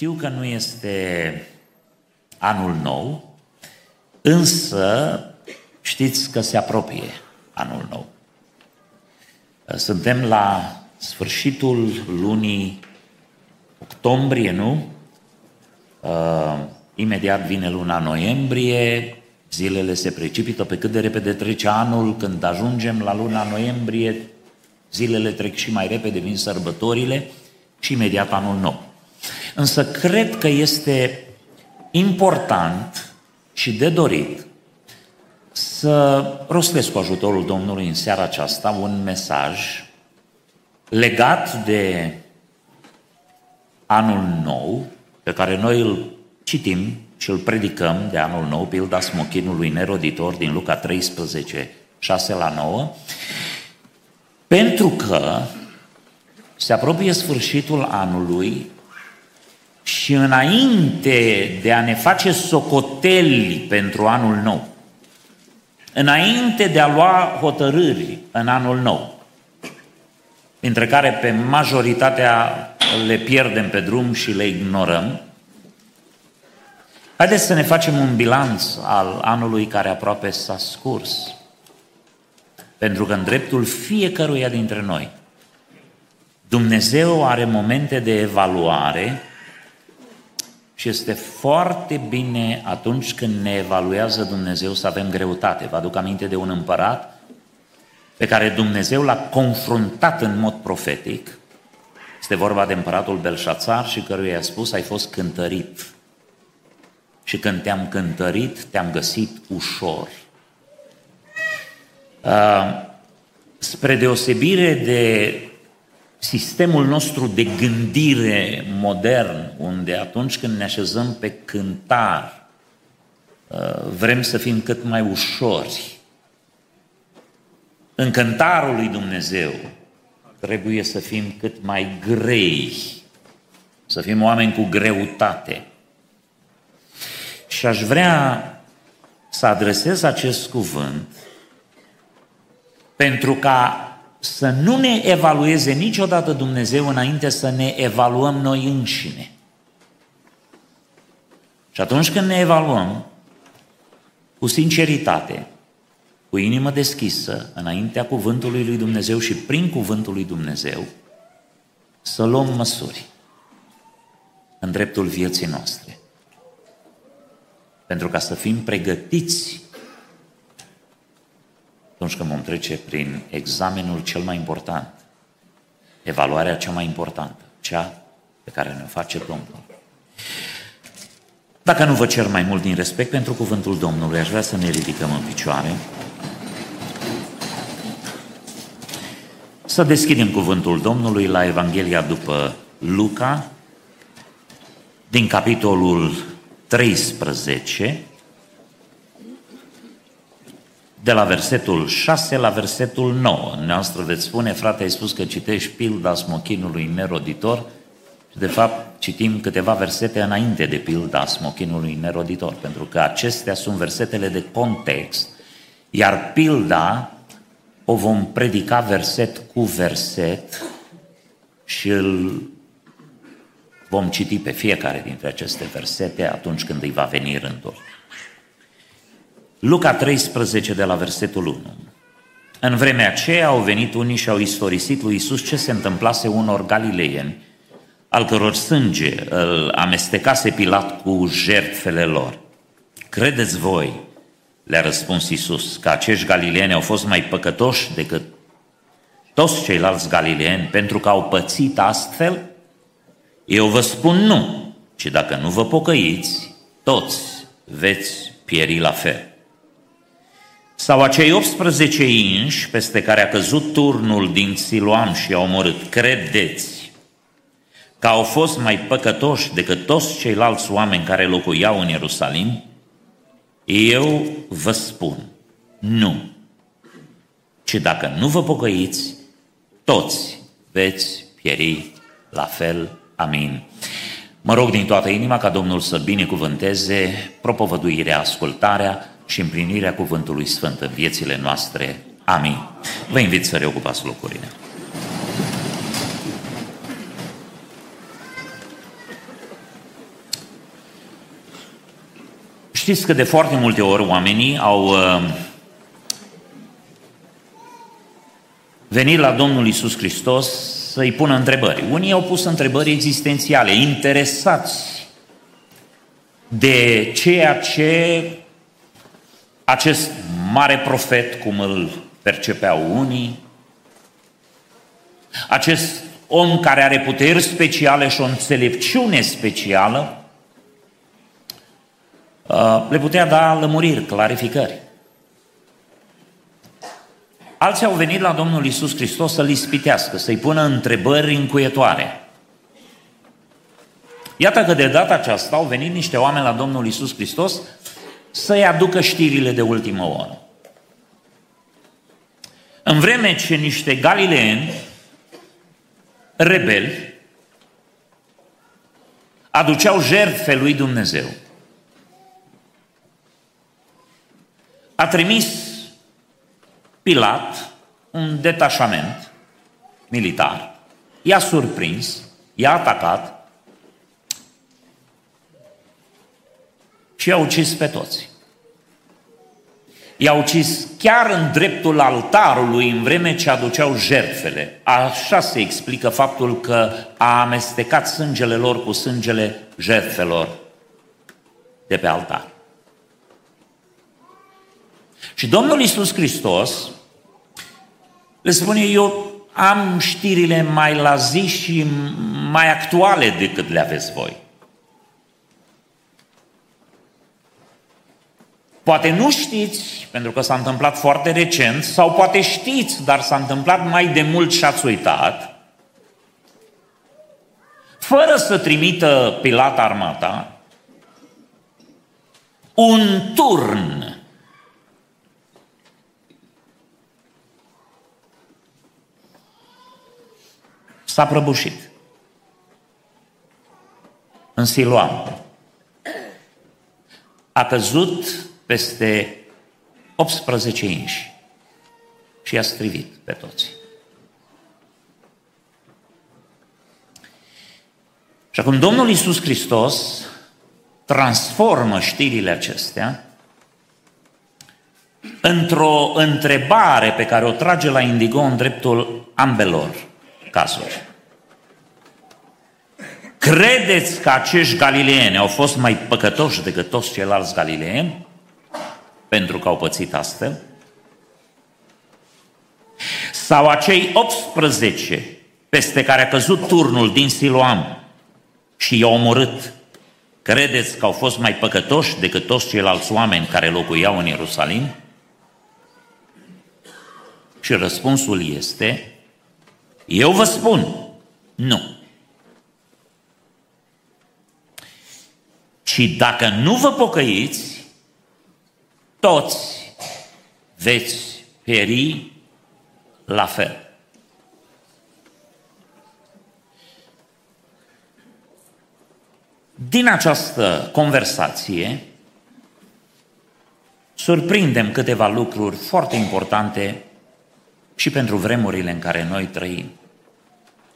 Știu că nu este anul nou, însă știți că se apropie anul nou. Suntem la sfârșitul lunii octombrie, nu? Uh, imediat vine luna noiembrie, zilele se precipită pe cât de repede trece anul, când ajungem la luna noiembrie, zilele trec și mai repede, vin sărbătorile și imediat anul nou. Însă cred că este important și de dorit să rostesc cu ajutorul Domnului în seara aceasta un mesaj legat de anul nou, pe care noi îl citim și îl predicăm de anul nou, pilda smochinului neroditor din Luca 13, 6 la 9, pentru că se apropie sfârșitul anului și înainte de a ne face socoteli pentru anul nou, înainte de a lua hotărâri în anul nou, dintre care pe majoritatea le pierdem pe drum și le ignorăm, haideți să ne facem un bilanț al anului care aproape s-a scurs. Pentru că în dreptul fiecăruia dintre noi, Dumnezeu are momente de evaluare și este foarte bine atunci când ne evaluează Dumnezeu să avem greutate. Vă aduc aminte de un împărat pe care Dumnezeu l-a confruntat în mod profetic. Este vorba de împăratul Belșațar și căruia i-a spus, ai fost cântărit. Și când te-am cântărit, te-am găsit ușor. Uh, spre deosebire de sistemul nostru de gândire modern, unde atunci când ne așezăm pe cântar, uh, vrem să fim cât mai ușori. În cântarul lui Dumnezeu trebuie să fim cât mai grei, să fim oameni cu greutate. Și aș vrea să adresez acest cuvânt pentru ca să nu ne evalueze niciodată Dumnezeu înainte să ne evaluăm noi înșine. Și atunci când ne evaluăm cu sinceritate, cu inimă deschisă, înaintea cuvântului lui Dumnezeu și prin cuvântul lui Dumnezeu, să luăm măsuri în dreptul vieții noastre. Pentru ca să fim pregătiți atunci când vom trece prin examenul cel mai important, evaluarea cea mai importantă, cea pe care ne face Domnul. Dacă nu vă cer mai mult din respect pentru cuvântul Domnului, aș vrea să ne ridicăm în picioare. Să deschidem cuvântul Domnului la Evanghelia după Luca, din capitolul 13, de la versetul 6 la versetul 9. Noastră veți spune, frate, ai spus că citești pilda smochinului neroditor și de fapt citim câteva versete înainte de pilda smochinului neroditor, pentru că acestea sunt versetele de context, iar pilda o vom predica verset cu verset și îl vom citi pe fiecare dintre aceste versete atunci când îi va veni rândul. Luca 13 de la versetul 1. În vremea aceea au venit unii și au istorisit lui Isus ce se întâmplase unor galileieni, al căror sânge îl amestecase Pilat cu jertfele lor. Credeți voi, le-a răspuns Isus, că acești galileeni au fost mai păcătoși decât toți ceilalți galileeni pentru că au pățit astfel? Eu vă spun nu, ci dacă nu vă pocăiți, toți veți pieri la fel. Sau acei 18 inși peste care a căzut turnul din Siloam și a omorât, credeți că au fost mai păcătoși decât toți ceilalți oameni care locuiau în Ierusalim? Eu vă spun, nu. Ci dacă nu vă pocăiți, toți veți pieri la fel. Amin. Mă rog din toată inima ca Domnul să binecuvânteze propovăduirea, ascultarea și împlinirea cuvântului Sfânt în viețile noastre. Amin. Vă invit să reocupați locurile. Știți că de foarte multe ori oamenii au uh, venit la Domnul Isus Hristos să-i pună întrebări. Unii au pus întrebări existențiale, interesați de ceea ce acest mare profet, cum îl percepeau unii, acest om care are puteri speciale și o înțelepciune specială, uh, le putea da lămuriri, clarificări. Alții au venit la Domnul Isus Hristos să-L ispitească, să-i pună întrebări încuietoare. Iată că de data aceasta au venit niște oameni la Domnul Isus Hristos să-i aducă știrile de ultimă oră. În vreme ce niște galileeni rebeli aduceau jertfe lui Dumnezeu, a trimis Pilat un detașament militar, i-a surprins, i-a atacat și i-a ucis pe toți. I-a ucis chiar în dreptul altarului în vreme ce aduceau jertfele. Așa se explică faptul că a amestecat sângele lor cu sângele jertfelor de pe altar. Și Domnul Iisus Hristos le spune, eu am știrile mai la zi și mai actuale decât le aveți voi. Poate nu știți, pentru că s-a întâmplat foarte recent, sau poate știți, dar s-a întâmplat mai de mult și ați uitat, fără să trimită Pilat armata, un turn s-a prăbușit în Siloam. A căzut peste 18 inși și a strivit pe toți. Și acum Domnul Iisus Hristos transformă știrile acestea într-o întrebare pe care o trage la Indigo în dreptul ambelor cazuri. Credeți că acești galileeni au fost mai păcătoși decât toți ceilalți galileeni pentru că au pățit astfel? Sau acei 18 peste care a căzut turnul din Siloam și i-a omorât, credeți că au fost mai păcătoși decât toți ceilalți oameni care locuiau în Ierusalim? Și răspunsul este eu vă spun, nu. Și dacă nu vă pocăiți, toți veți pieri la fel. Din această conversație surprindem câteva lucruri foarte importante și pentru vremurile în care noi trăim.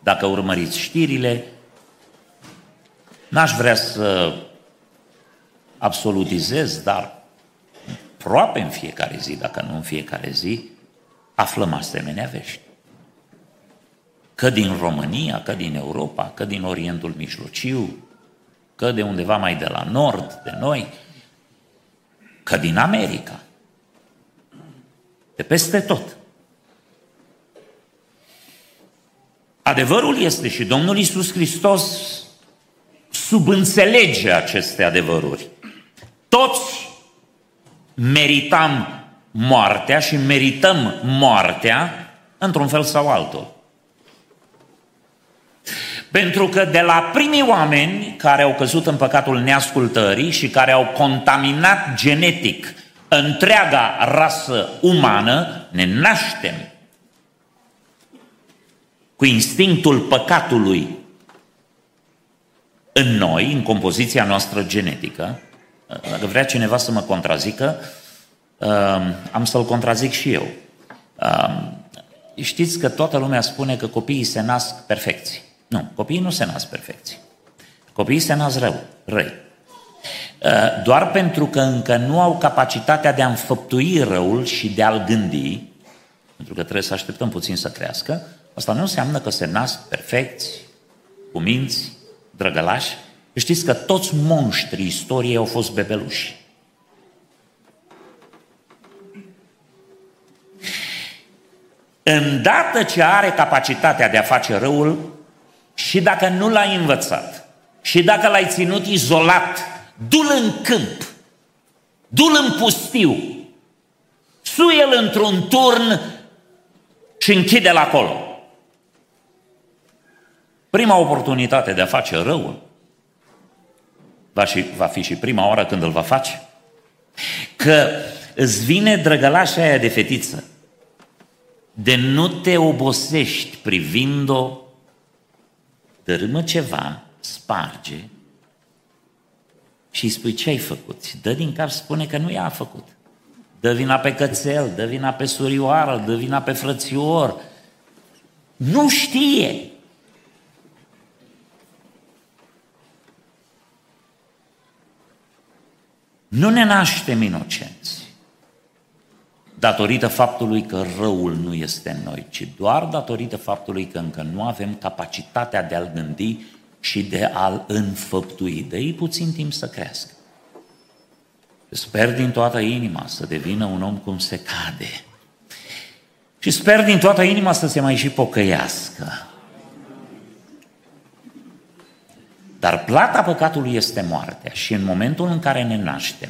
Dacă urmăriți știrile, n-aș vrea să absolutizez, dar aproape în fiecare zi, dacă nu în fiecare zi, aflăm asemenea vești. Că din România, că din Europa, că din Orientul Mijlociu, că de undeva mai de la nord, de noi, că din America, de peste tot. Adevărul este și Domnul Isus Hristos subînțelege aceste adevăruri. Toți meritam moartea și merităm moartea într-un fel sau altul. Pentru că de la primii oameni care au căzut în păcatul neascultării și care au contaminat genetic întreaga rasă umană, ne naștem cu instinctul păcatului în noi, în compoziția noastră genetică, dacă vrea cineva să mă contrazică, um, am să-l contrazic și eu. Um, știți că toată lumea spune că copiii se nasc perfecți. Nu, copiii nu se nasc perfecți. Copiii se nasc rău, răi. Uh, doar pentru că încă nu au capacitatea de a înfăptui răul și de a-l gândi, pentru că trebuie să așteptăm puțin să crească, asta nu înseamnă că se nasc perfecți, cu minți, drăgălași. Știți că toți monștrii istoriei au fost bebeluși. Îndată ce are capacitatea de a face răul, și dacă nu l-ai învățat, și dacă l-ai ținut izolat, du-l în câmp, du-l în pustiu, suie-l într-un turn și închide-l acolo. Prima oportunitate de a face răul va, și, va fi și prima oară când îl va face. Că îți vine drăgălașa aia de fetiță, de nu te obosești privind-o, dărâmă ceva, sparge și îi spui ce ai făcut. Dă din cap, spune că nu i-a făcut. Dă vina pe cățel, dă vina pe surioară, dă vina pe frățior. Nu știe. Nu ne naștem inocenți datorită faptului că răul nu este în noi, ci doar datorită faptului că încă nu avem capacitatea de a-l gândi și de a-l înfăptui. De ei puțin timp să crească. Sper din toată inima să devină un om cum se cade. Și sper din toată inima să se mai și pocăiască. Dar plata păcatului este moartea și în momentul în care ne naștem,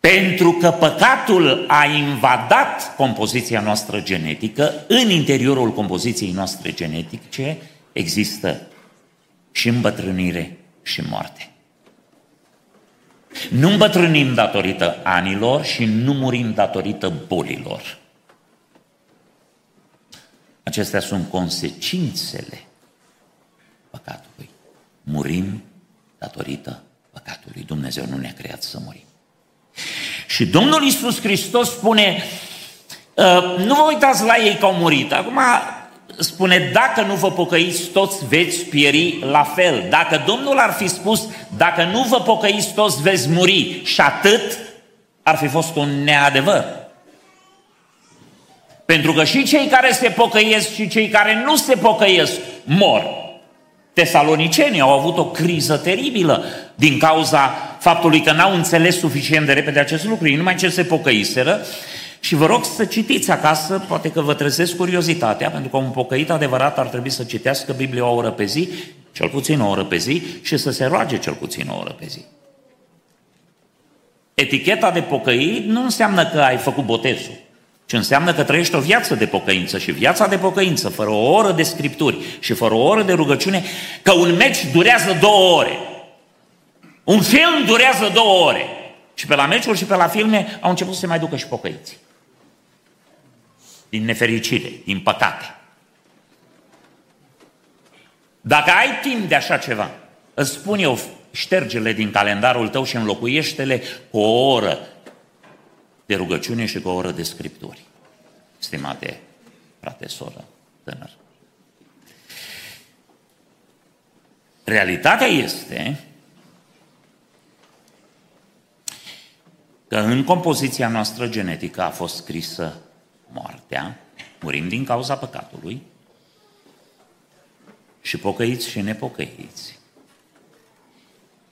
pentru că păcatul a invadat compoziția noastră genetică, în interiorul compoziției noastre genetice există și îmbătrânire și moarte. Nu îmbătrânim datorită anilor și nu murim datorită bolilor. Acestea sunt consecințele păcatului. Murim datorită păcatului. Dumnezeu nu ne-a creat să murim. Și Domnul Isus Hristos spune, ă, nu vă uitați la ei că au murit. Acum spune, dacă nu vă pocăiți, toți veți pieri la fel. Dacă Domnul ar fi spus, dacă nu vă pocăiți, toți veți muri și atât, ar fi fost un neadevăr. Pentru că și cei care se pocăiesc și cei care nu se pocăiesc mor. Tesalonicenii au avut o criză teribilă din cauza faptului că n-au înțeles suficient de repede acest lucru. Ei numai ce se pocăiseră și vă rog să citiți acasă, poate că vă trezesc curiozitatea, pentru că un pocăit adevărat ar trebui să citească Biblia o oră pe zi, cel puțin o oră pe zi, și să se roage cel puțin o oră pe zi. Eticheta de pocăit nu înseamnă că ai făcut botezul, ci înseamnă că trăiești o viață de pocăință și viața de pocăință, fără o oră de scripturi și fără o oră de rugăciune, că un meci durează două ore. Un film durează două ore. Și pe la meciuri și pe la filme au început să se mai ducă și pocăiții. Din nefericire, din păcate. Dacă ai timp de așa ceva, îți spun eu, ștergele din calendarul tău și înlocuiește-le cu o oră de rugăciune și cu o oră de scripturi. Stimate frate, soră, tânăr. Realitatea este că în compoziția noastră genetică a fost scrisă moartea, murim din cauza păcatului, și pocăiți și nepocăiți.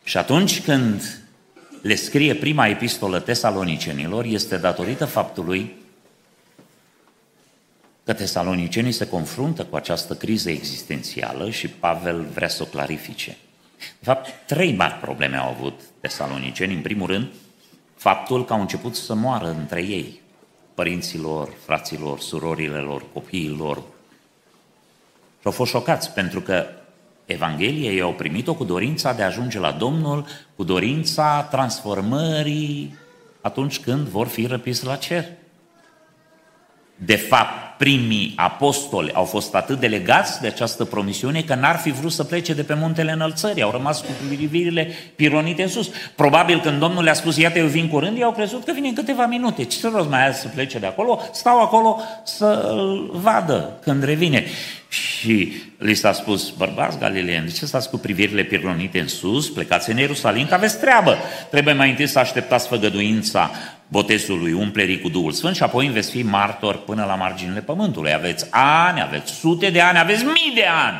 Și atunci când le scrie prima epistolă tesalonicenilor, este datorită faptului că tesalonicenii se confruntă cu această criză existențială și Pavel vrea să o clarifice. De fapt, trei mari probleme au avut tesalonicenii. În primul rând, faptul că au început să moară între ei, părinților, fraților, surorile lor, copiilor. Și au fost șocați pentru că Evanghelia ei au primit-o cu dorința de a ajunge la Domnul, cu dorința transformării atunci când vor fi răpiți la cer. De fapt, primii apostoli au fost atât delegați de această promisiune că n-ar fi vrut să plece de pe muntele înălțării, au rămas cu privirile pironite în sus. Probabil când Domnul le-a spus, iată eu vin curând, ei au crezut că vine în câteva minute. Ce să rost mai să plece de acolo? Stau acolo să-l vadă când revine. Și li s-a spus, bărbați galileeni, de ce stați cu privirile pironite în sus, plecați în Ierusalim, că aveți treabă. Trebuie mai întâi să așteptați făgăduința botezului, umplerii cu Duhul Sfânt și apoi veți fi martor până la marginile pământului. Aveți ani, aveți sute de ani, aveți mii de ani.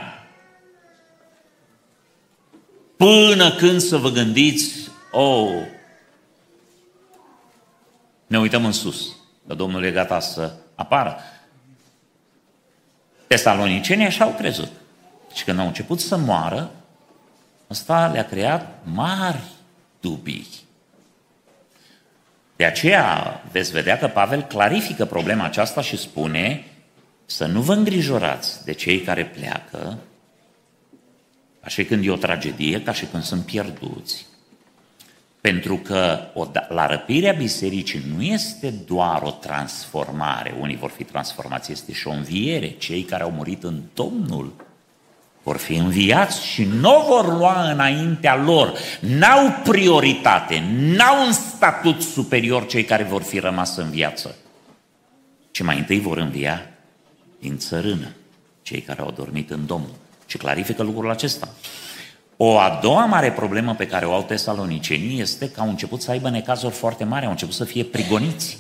Până când să vă gândiți, oh, ne uităm în sus, că Domnul e gata să apară. Tesalonicenii așa au crezut. Și când au început să moară, ăsta le-a creat mari dubii. De aceea veți vedea că Pavel clarifică problema aceasta și spune să nu vă îngrijorați de cei care pleacă, ca și când e o tragedie, ca și când sunt pierduți, pentru că da, la răpirea bisericii nu este doar o transformare, unii vor fi transformați, este și o înviere. Cei care au murit în Domnul vor fi înviați și nu vor lua înaintea lor. N-au prioritate, n-au un statut superior cei care vor fi rămas în viață. Și mai întâi vor învia din țărână cei care au dormit în Domnul. Și clarifică lucrul acesta. O a doua mare problemă pe care o au tesalonicenii este că au început să aibă necazuri foarte mari, au început să fie prigoniți.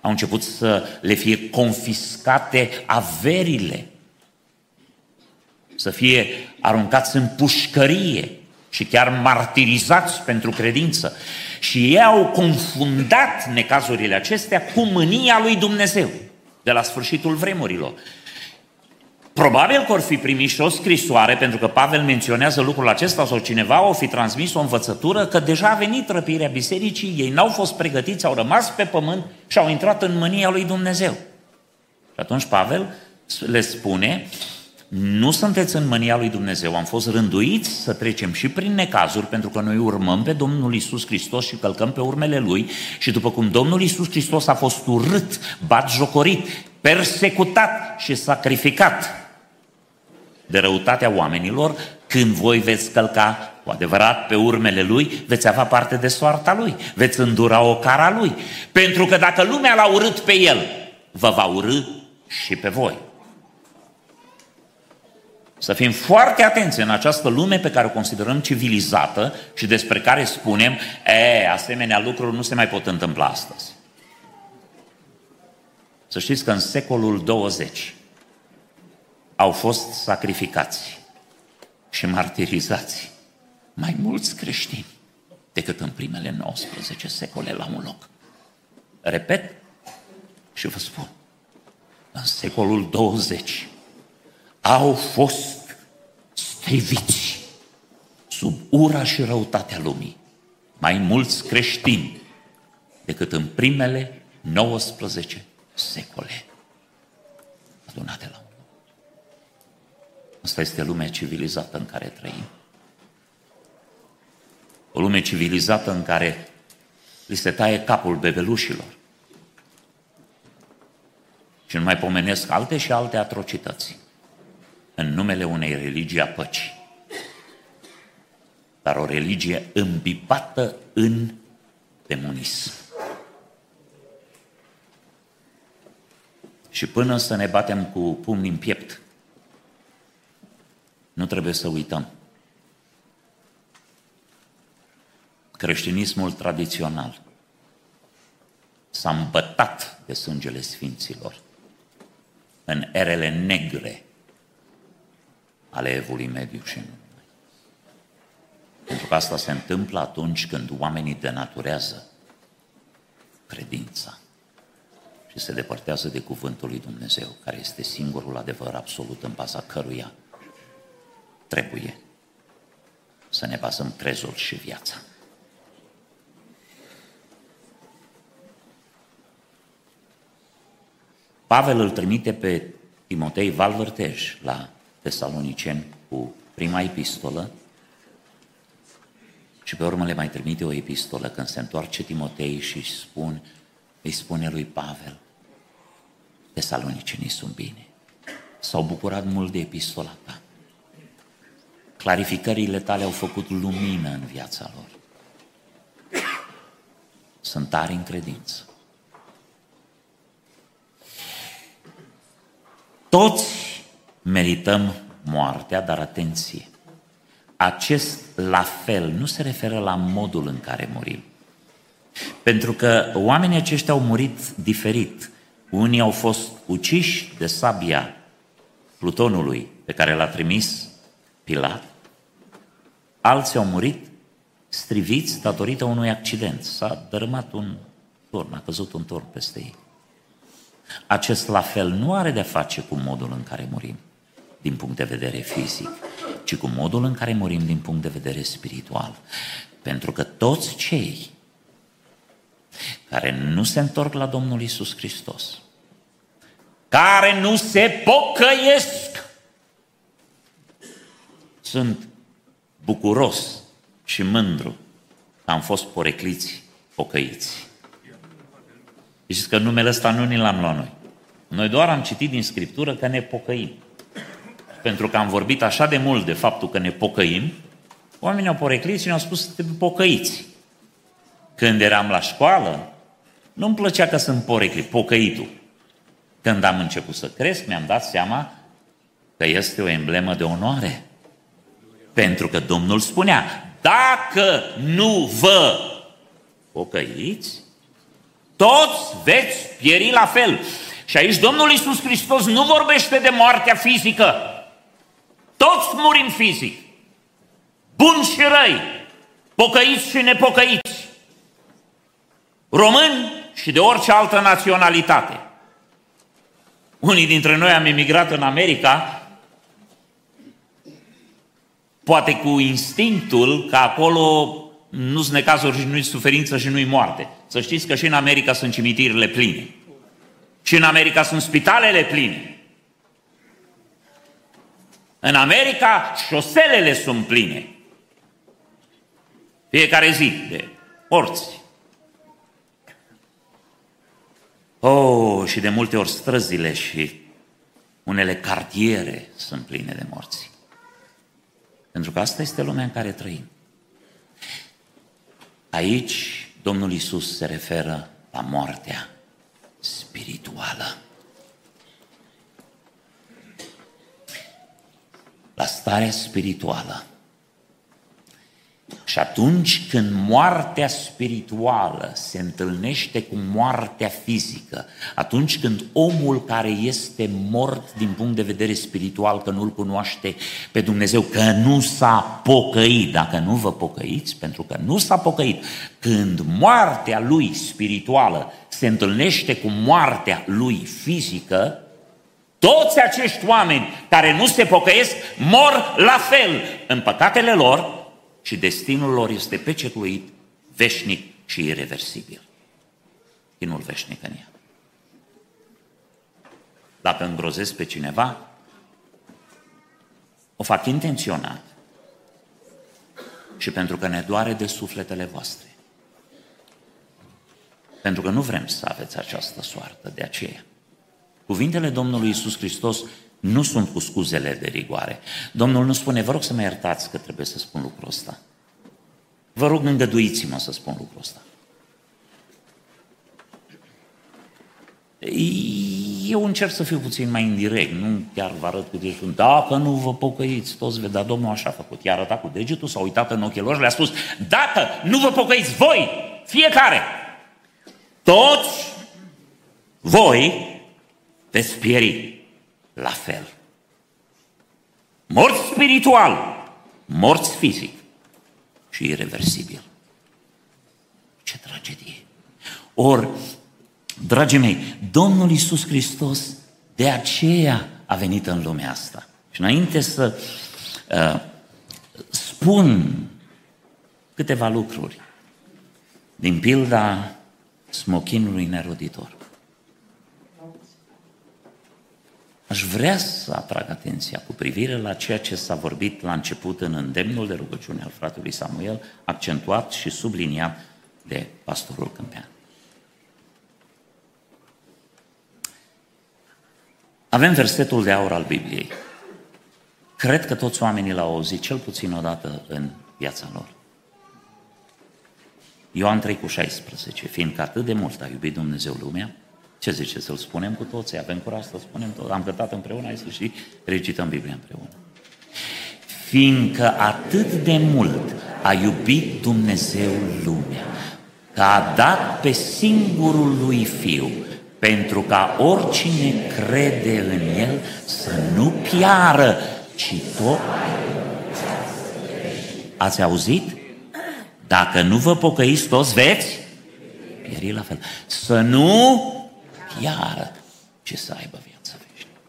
Au început să le fie confiscate averile să fie aruncați în pușcărie și chiar martirizați pentru credință. Și ei au confundat necazurile acestea cu mânia lui Dumnezeu de la sfârșitul vremurilor. Probabil că or fi primit și o scrisoare, pentru că Pavel menționează lucrul acesta sau cineva o fi transmis o învățătură că deja a venit răpirea bisericii, ei n-au fost pregătiți, au rămas pe pământ și au intrat în mânia lui Dumnezeu. Și atunci Pavel le spune nu sunteți în mânia lui Dumnezeu, am fost rânduiți să trecem și prin necazuri, pentru că noi urmăm pe Domnul Isus Hristos și călcăm pe urmele Lui și după cum Domnul Isus Hristos a fost urât, batjocorit, persecutat și sacrificat de răutatea oamenilor, când voi veți călca cu adevărat pe urmele Lui, veți avea parte de soarta Lui, veți îndura o cara Lui. Pentru că dacă lumea l-a urât pe El, vă va urâ și pe voi. Să fim foarte atenți în această lume pe care o considerăm civilizată și despre care spunem, e, asemenea lucruri nu se mai pot întâmpla astăzi. Să știți că în secolul 20 au fost sacrificați și martirizați mai mulți creștini decât în primele 19 secole la un loc. Repet și vă spun, în secolul 20 au fost striviți sub ura și răutatea lumii. Mai mulți creștini decât în primele 19 secole adunate la unul. Asta este lumea civilizată în care trăim. O lume civilizată în care li se taie capul bebelușilor. Și nu mai pomenesc alte și alte atrocități în numele unei religii a păcii. Dar o religie îmbibată în demonism. Și până să ne batem cu pumnii în piept, nu trebuie să uităm. Creștinismul tradițional s-a îmbătat de sângele Sfinților în erele negre ale evului mediu și nu Pentru că asta se întâmplă atunci când oamenii denaturează credința și se depărtează de cuvântul lui Dumnezeu, care este singurul adevăr absolut în baza căruia trebuie să ne bazăm crezul și viața. Pavel îl trimite pe Timotei Valvărtej la Tesaloniceni cu prima epistolă și pe urmă le mai trimite o epistolă când se întoarce Timotei și spun, îi spune lui Pavel, tesalonicenii sunt bine. S-au bucurat mult de epistola ta. Clarificările tale au făcut lumină în viața lor. Sunt tari în credință. Toți merităm moartea, dar atenție. Acest la fel nu se referă la modul în care murim. Pentru că oamenii aceștia au murit diferit. Unii au fost uciși de sabia plutonului pe care l-a trimis Pilat, alții au murit striviți datorită unui accident. S-a dărâmat un turn, a căzut un turn peste ei. Acest la fel nu are de-a face cu modul în care murim din punct de vedere fizic, ci cu modul în care murim din punct de vedere spiritual. Pentru că toți cei care nu se întorc la Domnul Isus Hristos, care nu se pocăiesc, sunt bucuros și mândru că am fost porecliți pocăiți. Știți că numele ăsta nu ni l-am luat noi. Noi doar am citit din Scriptură că ne pocăim. Pentru că am vorbit așa de mult de faptul că ne pocăim, oamenii au poreclit și ne-au spus să te pocăiți. Când eram la școală, nu-mi plăcea că sunt poreclit, pocăitul. Când am început să cresc, mi-am dat seama că este o emblemă de onoare. Pentru că Domnul spunea, dacă nu vă pocăiți, toți veți pieri la fel. Și aici Domnul Iisus Hristos nu vorbește de moartea fizică. Toți murim fizic. Buni și răi, pocăiți și nepocăiți, români și de orice altă naționalitate. Unii dintre noi am emigrat în America, poate cu instinctul că acolo nu-s necazuri și nu-i suferință și nu-i moarte. Să știți că și în America sunt cimitirile pline. Și în America sunt spitalele pline. În America șoselele sunt pline. Fiecare zi de morți. Oh, și de multe ori străzile și unele cartiere sunt pline de morți. Pentru că asta este lumea în care trăim. Aici Domnul Isus se referă la moartea spirituală. La starea spirituală. Și atunci când moartea spirituală se întâlnește cu moartea fizică, atunci când omul care este mort din punct de vedere spiritual, că nu-L cunoaște pe Dumnezeu, că nu s-a pocăit, dacă nu vă pocăiți, pentru că nu s-a pocăit, când moartea lui spirituală se întâlnește cu moartea lui fizică, toți acești oameni care nu se pocăiesc mor la fel în păcatele lor, și destinul lor este pecetuit veșnic și irreversibil. Chinul veșnic în ea. Dacă îngrozesc pe cineva, o fac intenționat și pentru că ne doare de sufletele voastre. Pentru că nu vrem să aveți această soartă, de aceea. Cuvintele Domnului Isus Hristos nu sunt cu scuzele de rigoare. Domnul nu spune, vă rog să mă iertați că trebuie să spun lucrul ăsta. Vă rog, îngăduiți-mă să spun lucrul ăsta. Eu încerc să fiu puțin mai indirect, nu chiar vă arăt cu degetul. Dacă nu vă pocăiți, toți vedeți, dar Domnul așa a făcut. I-a arătat cu degetul, s-a uitat în ochii lor și le-a spus, dacă nu vă pocăiți voi, fiecare, toți voi veți pieri la fel. Morți spiritual, morți fizic și irreversibil. Ce tragedie! Ori, dragii mei, Domnul Iisus Hristos de aceea a venit în lumea asta. Și înainte să uh, spun câteva lucruri din pilda smochinului neroditor. Aș vrea să atrag atenția cu privire la ceea ce s-a vorbit la început în îndemnul de rugăciune al fratelui Samuel, accentuat și subliniat de pastorul Câmpean. Avem versetul de aur al Bibliei. Cred că toți oamenii l-au auzit cel puțin o dată în viața lor. Ioan 3 cu 16, fiindcă atât de mult a iubit Dumnezeu lumea, ce zice să-l spunem cu toții? Avem curaj să spunem tot. Am cântat împreună, hai să și recităm Biblia împreună. Fiindcă atât de mult a iubit Dumnezeu lumea, că a dat pe singurul lui Fiu, pentru ca oricine crede în El să nu piară, ci tot. Ați auzit? Dacă nu vă pocăiți toți, veți pieri la fel. Să nu piară, ci să aibă viață veșnică.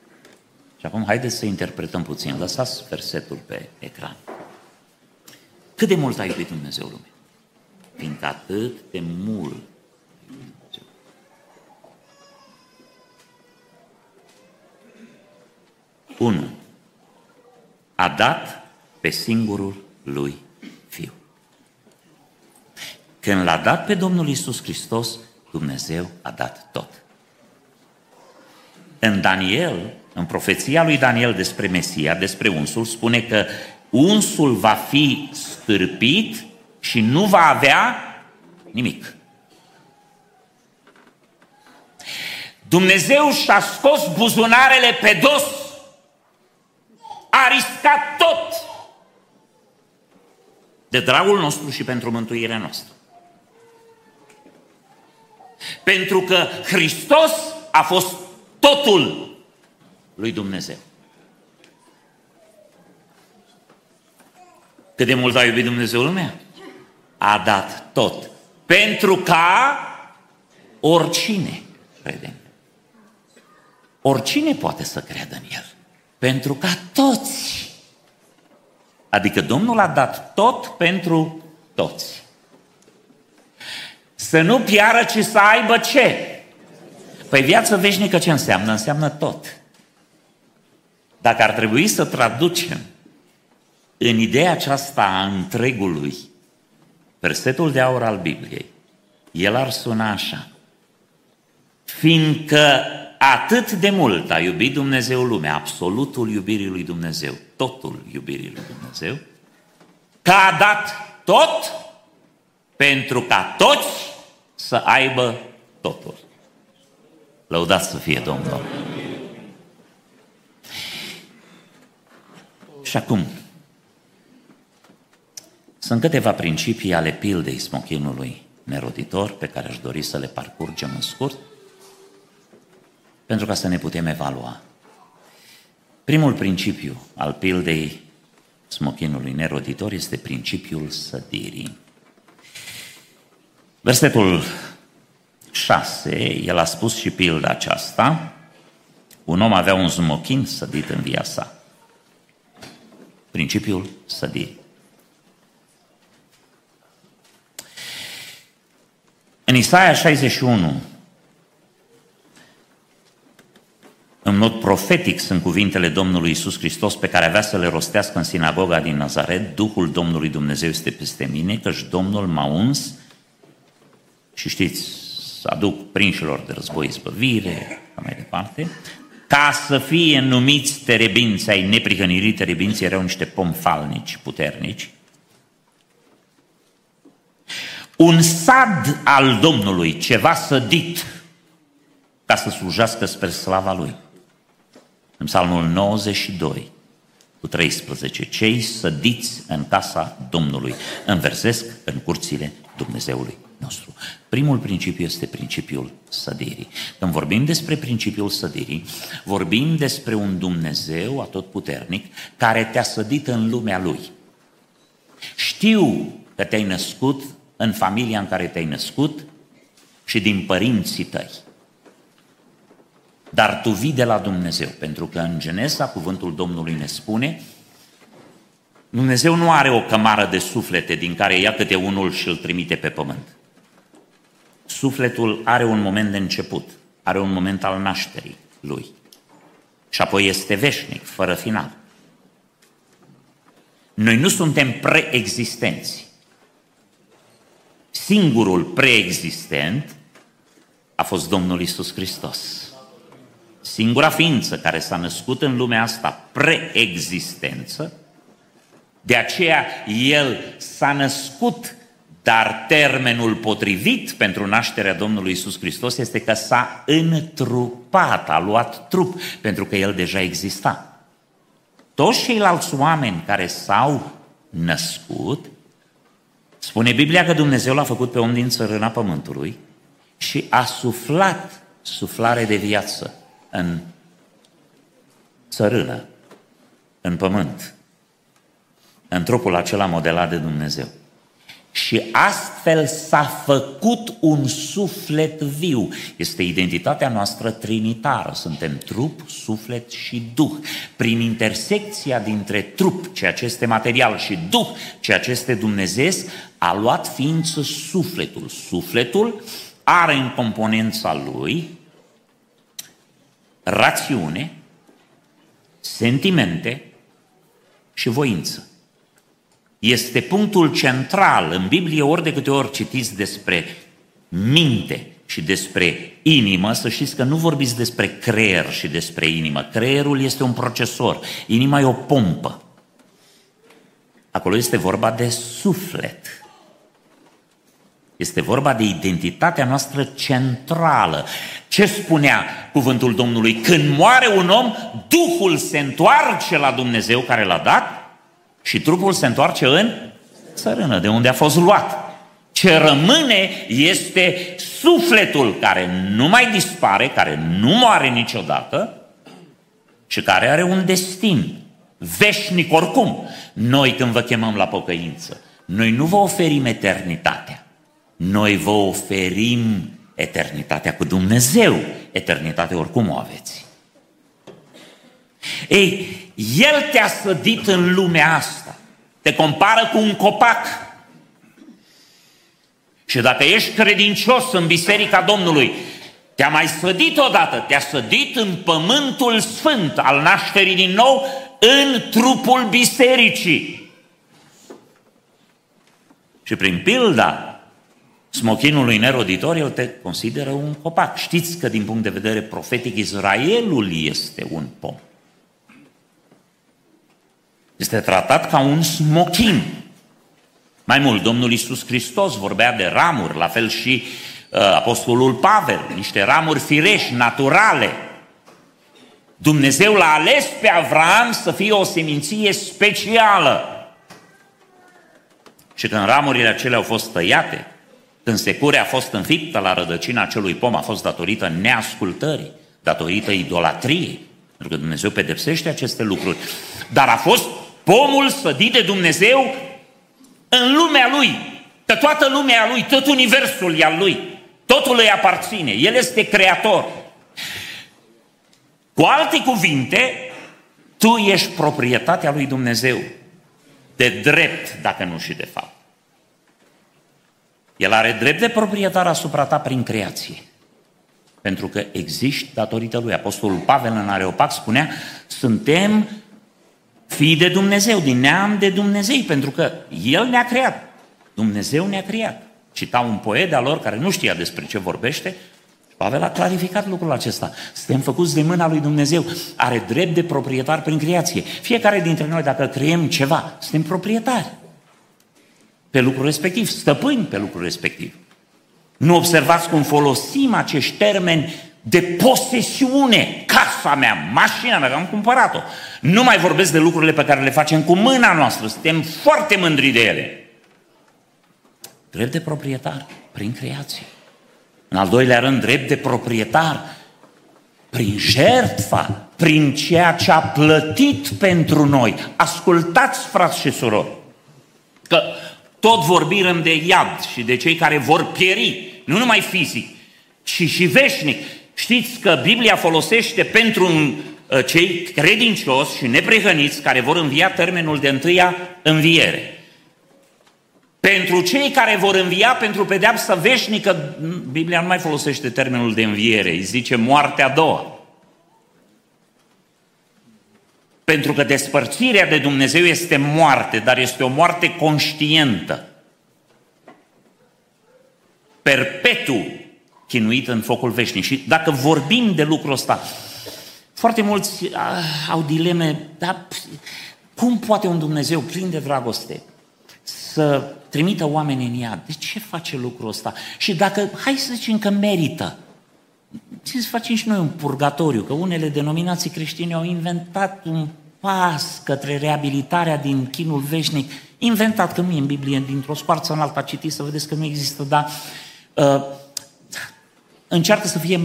Și acum haideți să interpretăm puțin. Lăsați versetul pe ecran. Cât de mult a iubit Dumnezeu lumea? Fiindcă atât de mult 1. A dat pe singurul lui Fiu. Când l-a dat pe Domnul Isus Hristos, Dumnezeu a dat tot. În Daniel, în profeția lui Daniel despre Mesia, despre unsul, spune că unsul va fi stârpit și nu va avea nimic. Dumnezeu și-a scos buzunarele pe dos a riscat tot de dragul nostru și pentru mântuirea noastră. Pentru că Hristos a fost totul lui Dumnezeu. Cât de mult a iubit Dumnezeu lumea? A dat tot. Pentru ca oricine crede. Oricine poate să creadă în El. Pentru ca toți. Adică Domnul a dat tot pentru toți. Să nu piară, ci să aibă ce? Păi viață veșnică ce înseamnă? Înseamnă tot. Dacă ar trebui să traducem în ideea aceasta a întregului, versetul de aur al Bibliei, el ar suna așa. Fiindcă atât de mult a iubit Dumnezeu lumea, absolutul iubirii lui Dumnezeu, totul iubirii lui Dumnezeu, că a dat tot pentru ca toți să aibă totul. Lăudați să fie Domnul! Și acum, sunt câteva principii ale pildei smochinului neroditor pe care aș dori să le parcurgem în scurt pentru ca să ne putem evalua. Primul principiu al pildei smochinului neroditor este principiul sădirii. Versetul 6, el a spus și pilda aceasta, un om avea un smochin sădit în via sa. Principiul sădirii. În Isaia 61, În mod profetic sunt cuvintele Domnului Isus Hristos pe care avea să le rostească în sinagoga din Nazaret. Duhul Domnului Dumnezeu este peste mine, căci Domnul m-a uns și știți, să aduc prinșilor de război zbăvire, mai departe, ca să fie numiți terebinți ai neprihănirii, terebinți erau niște pomfalnici puternici, un sad al Domnului, ceva sădit, ca să slujească spre slava Lui. În psalmul 92, cu 13, cei sădiți în casa Domnului înversesc în curțile Dumnezeului nostru. Primul principiu este principiul sădirii. Când vorbim despre principiul sădirii, vorbim despre un Dumnezeu atotputernic care te-a sădit în lumea Lui. Știu că te-ai născut în familia în care te-ai născut și din părinții tăi. Dar tu vii de la Dumnezeu, pentru că în Genesa cuvântul Domnului ne spune Dumnezeu nu are o cămară de suflete din care ia câte unul și îl trimite pe pământ. Sufletul are un moment de început, are un moment al nașterii lui. Și apoi este veșnic, fără final. Noi nu suntem preexistenți. Singurul preexistent a fost Domnul Isus Hristos. singura ființă care s-a născut în lumea asta preexistență, de aceea el s-a născut, dar termenul potrivit pentru nașterea Domnului Isus Hristos este că s-a întrupat, a luat trup, pentru că el deja exista. Toți ceilalți oameni care s-au născut, spune Biblia că Dumnezeu l-a făcut pe om din țărâna pământului și a suflat suflare de viață în țărână, în pământ, în trupul acela modelat de Dumnezeu. Și astfel s-a făcut un suflet viu. Este identitatea noastră trinitară. Suntem trup, suflet și duh. Prin intersecția dintre trup, ceea ce este material, și duh, ceea ce este dumnezeesc, a luat ființă sufletul. Sufletul are în componența lui rațiune, sentimente și voință. Este punctul central în Biblie, ori de câte ori citiți despre minte și despre inimă, să știți că nu vorbiți despre creier și despre inimă. Creierul este un procesor, inima e o pompă. Acolo este vorba de suflet. Este vorba de identitatea noastră centrală. Ce spunea cuvântul Domnului? Când moare un om, Duhul se întoarce la Dumnezeu care l-a dat și trupul se întoarce în țărână, de unde a fost luat. Ce rămâne este sufletul care nu mai dispare, care nu moare niciodată și care are un destin veșnic oricum. Noi când vă chemăm la pocăință, noi nu vă oferim eternitatea, noi vă oferim eternitatea cu Dumnezeu. Eternitatea oricum o aveți. Ei, El te-a sădit în lumea asta. Te compară cu un copac. Și dacă ești credincios în Biserica Domnului, te-a mai sădit odată, te-a sădit în pământul sfânt al nașterii din nou, în trupul bisericii. Și prin pilda smochinului neroditor, el te consideră un copac. Știți că din punct de vedere profetic Israelul este un pom. Este tratat ca un smochin. Mai mult, Domnul Iisus Hristos vorbea de ramuri, la fel și uh, Apostolul Pavel, niște ramuri firești, naturale. Dumnezeu l-a ales pe Avram să fie o seminție specială. Și când ramurile acelea au fost tăiate, când securea a fost înfiptă la rădăcina acelui pom, a fost datorită neascultării, datorită idolatriei, pentru că Dumnezeu pedepsește aceste lucruri. Dar a fost pomul sădit de Dumnezeu în lumea Lui, că toată lumea Lui, tot universul e al Lui, totul îi aparține, El este creator. Cu alte cuvinte, tu ești proprietatea lui Dumnezeu, de drept, dacă nu și de fapt. El are drept de proprietar asupra ta prin creație. Pentru că existi datorită lui. Apostolul Pavel în Areopac spunea, suntem fii de Dumnezeu, din neam de Dumnezei, pentru că El ne-a creat. Dumnezeu ne-a creat. Cita un poet de-a lor care nu știa despre ce vorbește, Pavel a clarificat lucrul acesta. Suntem făcuți de mâna lui Dumnezeu. Are drept de proprietar prin creație. Fiecare dintre noi, dacă creăm ceva, suntem proprietari pe lucrul respectiv, stăpâni pe lucrul respectiv. Nu observați cum folosim acești termeni de posesiune, casa mea, mașina mea, că am cumpărat-o. Nu mai vorbesc de lucrurile pe care le facem cu mâna noastră, suntem foarte mândri de ele. Drept de proprietar, prin creație. În al doilea rând, drept de proprietar, prin jertfa, prin ceea ce a plătit pentru noi. Ascultați, frați și surori, că tot vorbim de iad și de cei care vor pieri, nu numai fizic, ci și veșnic. Știți că Biblia folosește pentru uh, cei credincioși și neprehăniți care vor învia termenul de întâia înviere. Pentru cei care vor învia pentru pedeapsă veșnică, Biblia nu mai folosește termenul de înviere, îi zice moartea a doua. Pentru că despărțirea de Dumnezeu este moarte, dar este o moarte conștientă. Perpetu chinuit în focul veșnic. Și dacă vorbim de lucrul ăsta, Foarte mulți uh, au dileme, dar cum poate un Dumnezeu plin de dragoste să trimită oameni în iad? De ce face lucrul ăsta? Și dacă, hai să zicem că merită, ce să facem și noi un purgatoriu? Că unele denominații creștine au inventat un pas către reabilitarea din chinul veșnic, inventat că nu e în Biblie, dintr-o scoarță în alta citiți să vedeți că nu există, dar uh, încearcă să fie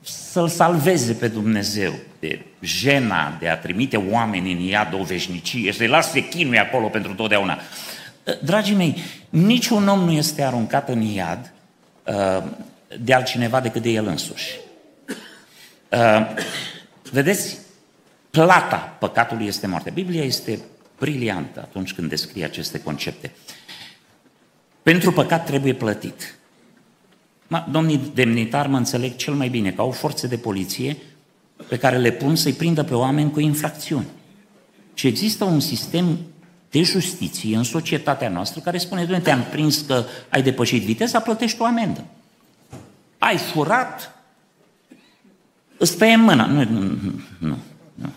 să-L salveze pe Dumnezeu de jena de a trimite oameni în iad o veșnicie, să-i lase chinui acolo pentru totdeauna. Uh, dragii mei, niciun om nu este aruncat în iad uh, de altcineva decât de el însuși. Uh, vedeți, plata păcatului este moarte. Biblia este briliantă atunci când descrie aceste concepte. Pentru păcat trebuie plătit. Ma, domnii demnitari mă înțeleg cel mai bine că au forțe de poliție pe care le pun să-i prindă pe oameni cu infracțiuni. Și există un sistem de justiție în societatea noastră care spune, doamne, te-am prins că ai depășit viteza, plătești o amendă. Ai furat, îți tăie mâna. Nu, nu, nu, nu.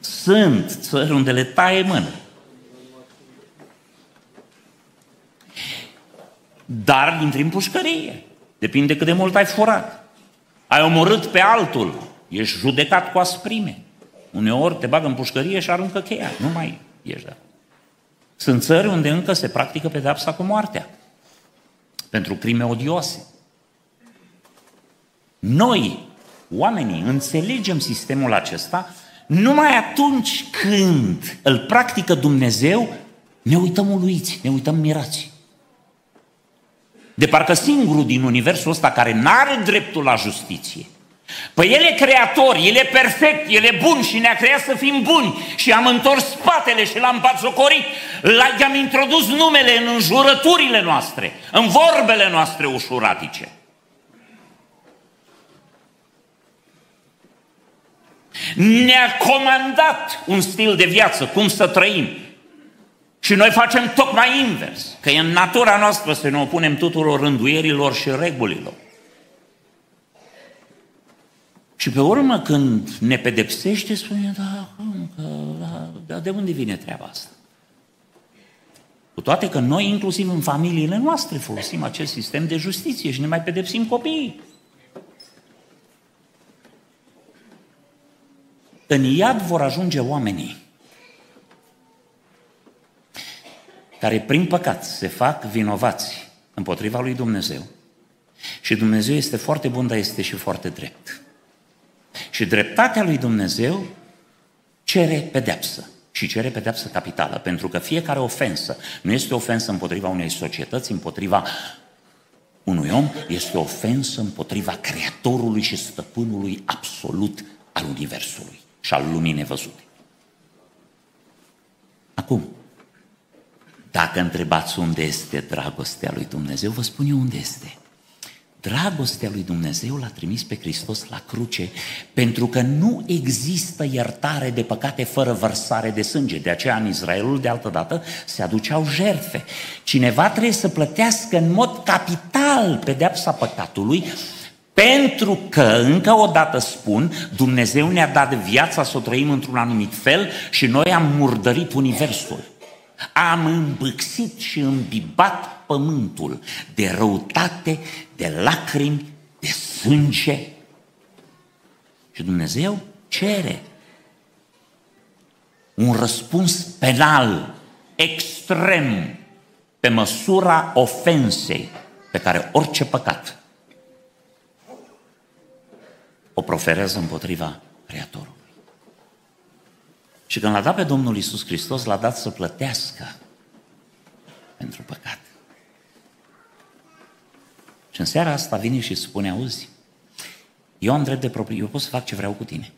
Sunt țări unde le taie mână. Dar intri în pușcărie. Depinde cât de mult ai furat. Ai omorât pe altul. Ești judecat cu asprime. Uneori te bagă în pușcărie și aruncă cheia. Nu mai ești de Sunt țări unde încă se practică pedepsa cu moartea. Pentru crime odioase. Noi, oamenii, înțelegem sistemul acesta numai atunci când îl practică Dumnezeu, ne uităm uluiți, ne uităm mirați. De parcă singurul din universul ăsta care n-are dreptul la justiție. Păi El e creator, El e perfect, El e bun și ne-a creat să fim buni și am întors spatele și l-am batjocorit, i-am introdus numele în înjurăturile noastre, în vorbele noastre ușuratice. Ne-a comandat un stil de viață, cum să trăim. Și noi facem tocmai invers, că e în natura noastră să ne opunem tuturor rânduierilor și regulilor. Și pe urmă, când ne pedepsește, spune, da, că, da, da, de unde vine treaba asta? Cu toate că noi, inclusiv în familiile noastre, folosim acest sistem de justiție și ne mai pedepsim copiii. În iad vor ajunge oamenii care prin păcat se fac vinovați împotriva lui Dumnezeu. Și Dumnezeu este foarte bun, dar este și foarte drept. Și dreptatea lui Dumnezeu cere pedepsă. Și cere pedepsă capitală, pentru că fiecare ofensă nu este ofensă împotriva unei societăți, împotriva unui om, este ofensă împotriva Creatorului și Stăpânului absolut al Universului și al lumii nevăzute. Acum, dacă întrebați unde este dragostea lui Dumnezeu, vă spun eu unde este. Dragostea lui Dumnezeu l-a trimis pe Hristos la cruce pentru că nu există iertare de păcate fără vărsare de sânge. De aceea în Israelul de altă dată se aduceau jertfe. Cineva trebuie să plătească în mod capital pedepsa păcatului pentru că, încă o dată spun, Dumnezeu ne-a dat viața să o trăim într-un anumit fel și noi am murdărit Universul. Am îmbâxit și îmbibat pământul de răutate, de lacrimi, de sânge. Și Dumnezeu cere un răspuns penal extrem pe măsura ofensei pe care orice păcat o proferează împotriva Creatorului. Și când l-a dat pe Domnul Isus Hristos, l-a dat să plătească pentru păcat. Și în seara asta vine și spune, auzi, eu am drept de propriu, eu pot să fac ce vreau cu tine.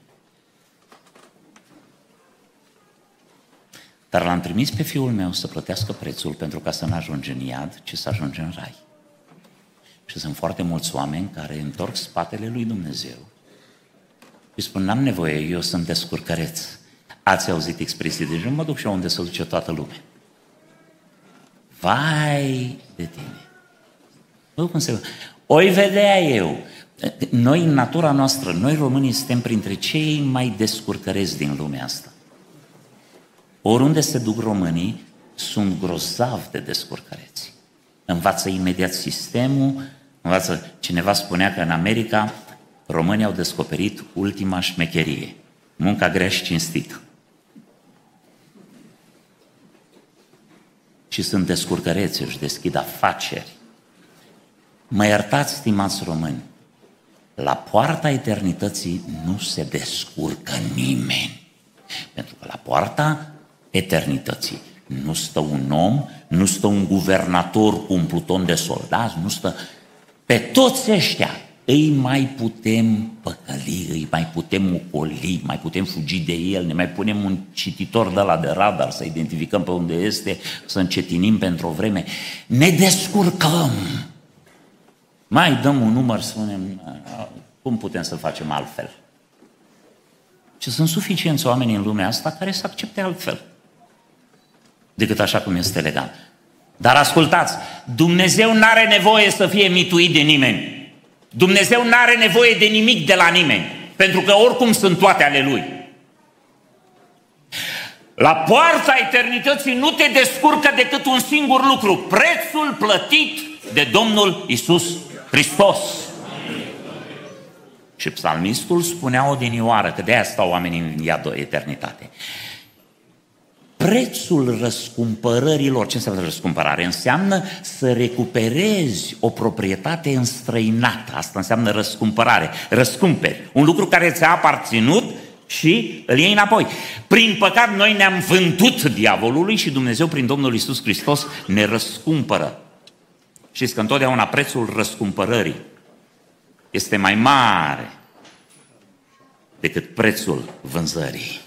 Dar l-am trimis pe fiul meu să plătească prețul pentru ca să nu ajunge în iad, ci să ajunge în rai. Și sunt foarte mulți oameni care întorc spatele lui Dumnezeu și spun, n-am nevoie, eu sunt descurcăreț. Ați auzit expresii de genul, mă duc și unde se duce toată lumea. Vai de tine! Bă, cum se... Oi vedea eu Noi, în natura noastră, noi românii suntem printre cei mai descurcăreți din lumea asta. Oriunde se duc românii, sunt grozav de descurcăreți. Învață imediat sistemul, învață... Cineva spunea că în America românii au descoperit ultima șmecherie. Munca grea și cinstită. Și sunt descurcăreți, își deschid afaceri. Mă iertați, stimați români, la poarta eternității nu se descurcă nimeni. Pentru că la poarta eternității nu stă un om, nu stă un guvernator cu un pluton de soldați, nu stă... Pe toți ăștia îi mai putem păcăli, îi mai putem ocoli, mai putem fugi de el, ne mai punem un cititor de la de radar să identificăm pe unde este, să încetinim pentru o vreme. Ne descurcăm! Mai dăm un număr, spunem, cum putem să facem altfel? Și sunt suficienți oameni în lumea asta care să accepte altfel decât așa cum este legal. Dar ascultați, Dumnezeu nu are nevoie să fie mituit de nimeni. Dumnezeu nu are nevoie de nimic de la nimeni, pentru că oricum sunt toate ale Lui. La poarta eternității nu te descurcă decât un singur lucru, prețul plătit de Domnul Isus Hristos. Și psalmistul spunea odinioară, că de aia stau oamenii în iad eternitate. Prețul răscumpărărilor, ce înseamnă răscumpărare? Înseamnă să recuperezi o proprietate înstrăinată. Asta înseamnă răscumpărare, răscumperi. Un lucru care ți-a aparținut și îl iei înapoi. Prin păcat noi ne-am vândut diavolului și Dumnezeu prin Domnul Isus Hristos ne răscumpără. Știți că întotdeauna prețul răscumpărării este mai mare decât prețul vânzării.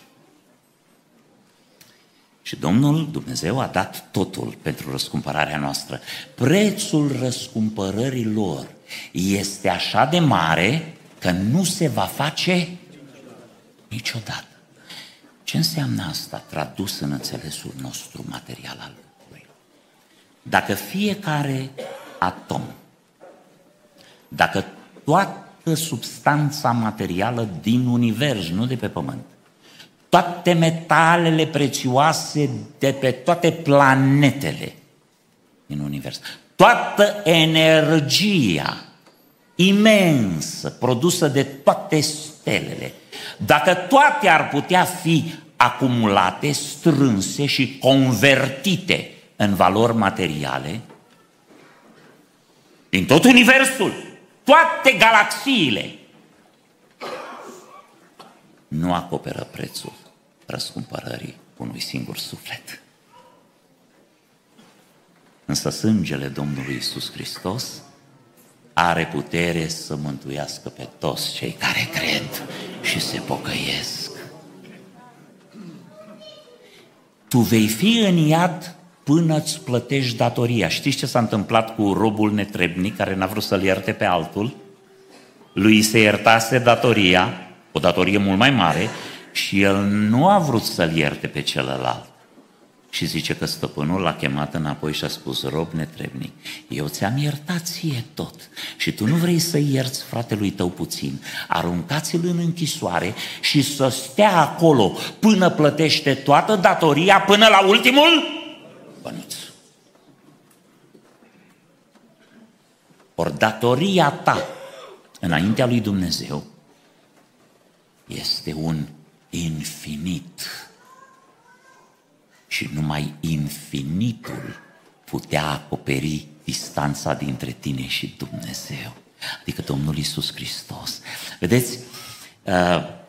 Și Domnul Dumnezeu a dat totul pentru răscumpărarea noastră. Prețul răscumpărării lor este așa de mare că nu se va face niciodată. Ce înseamnă asta tradus în înțelesul nostru material al lucrurilor? Dacă fiecare atom, dacă toată substanța materială din univers, nu de pe pământ, toate metalele prețioase de pe toate planetele din univers, toată energia imensă produsă de toate stelele, dacă toate ar putea fi acumulate, strânse și convertite în valori materiale, din tot universul, toate galaxiile, nu acoperă prețul răscumpărării unui singur suflet. Însă sângele Domnului Isus Hristos are putere să mântuiască pe toți cei care cred și se pocăiesc. Tu vei fi în iad până îți plătești datoria. Știți ce s-a întâmplat cu robul netrebnic care n-a vrut să-l ierte pe altul? Lui se iertase datoria, o datorie mult mai mare, și el nu a vrut să-l ierte pe celălalt. Și zice că stăpânul l-a chemat înapoi și a spus, rob netrebnic, eu ți-am iertat ție tot și tu nu vrei să ierți fratelui tău puțin. Aruncați-l în închisoare și să stea acolo până plătește toată datoria, până la ultimul bănuț. Ori datoria ta înaintea lui Dumnezeu este un infinit. Și numai infinitul putea acoperi distanța dintre tine și Dumnezeu. Adică Domnul Isus Hristos. Vedeți, uh,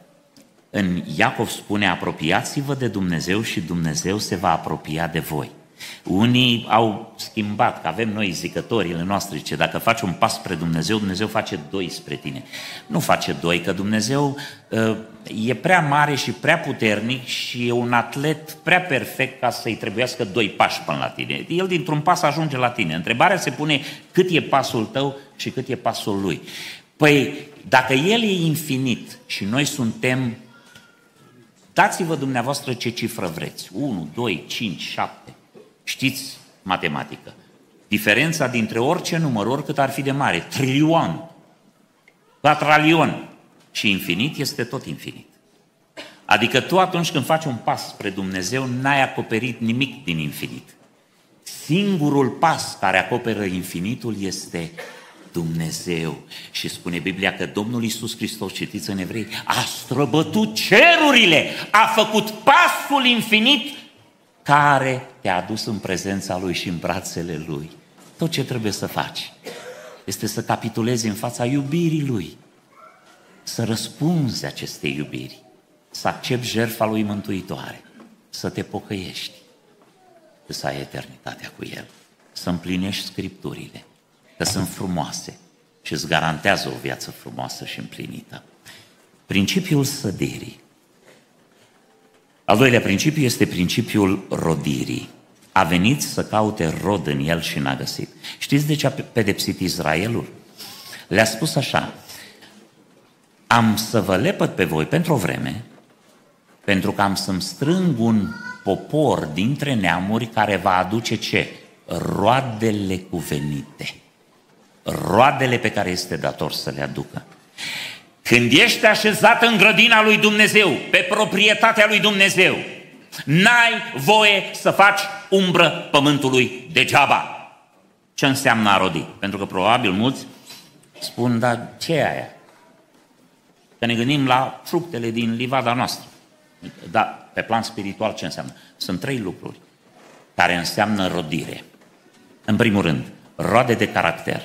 în Iacov spune, apropiați-vă de Dumnezeu și Dumnezeu se va apropia de voi. Unii au schimbat, că avem noi zicătorile noastre, ce dacă faci un pas spre Dumnezeu, Dumnezeu face doi spre tine. Nu face doi, că Dumnezeu uh, e prea mare și prea puternic și e un atlet prea perfect ca să-i trebuiască doi pași până la tine. El dintr-un pas ajunge la tine. Întrebarea se pune cât e pasul tău și cât e pasul lui. Păi, dacă El e infinit și noi suntem, dați-vă dumneavoastră ce cifră vreți. 1, 2, 5, 7. Știți matematică. Diferența dintre orice număr, oricât ar fi de mare, trilioan. Quatralion. Și infinit este tot infinit. Adică tu atunci când faci un pas spre Dumnezeu, n-ai acoperit nimic din infinit. Singurul pas care acoperă infinitul este Dumnezeu. Și spune Biblia că Domnul Isus Hristos, citiți în evrei, a străbătut cerurile, a făcut pasul infinit care te-a adus în prezența Lui și în brațele Lui. Tot ce trebuie să faci este să capitulezi în fața iubirii Lui, să răspunzi acestei iubiri, să accepti jertfa Lui mântuitoare, să te pocăiești, să ai eternitatea cu El, să împlinești Scripturile, că sunt frumoase și îți garantează o viață frumoasă și împlinită. Principiul sădirii. Al doilea principiu este principiul rodirii. A venit să caute rod în el și n-a găsit. Știți de ce a pedepsit Israelul? Le-a spus așa, am să vă lepăt pe voi pentru o vreme, pentru că am să-mi strâng un popor dintre neamuri care va aduce ce? Roadele cuvenite. Roadele pe care este dator să le aducă. Când ești așezat în grădina lui Dumnezeu, pe proprietatea lui Dumnezeu, n-ai voie să faci umbră pământului degeaba. Ce înseamnă a rodi? Pentru că probabil mulți spun, dar ce e aia? Că ne gândim la fructele din livada noastră. Dar pe plan spiritual ce înseamnă? Sunt trei lucruri care înseamnă rodire. În primul rând, roade de caracter.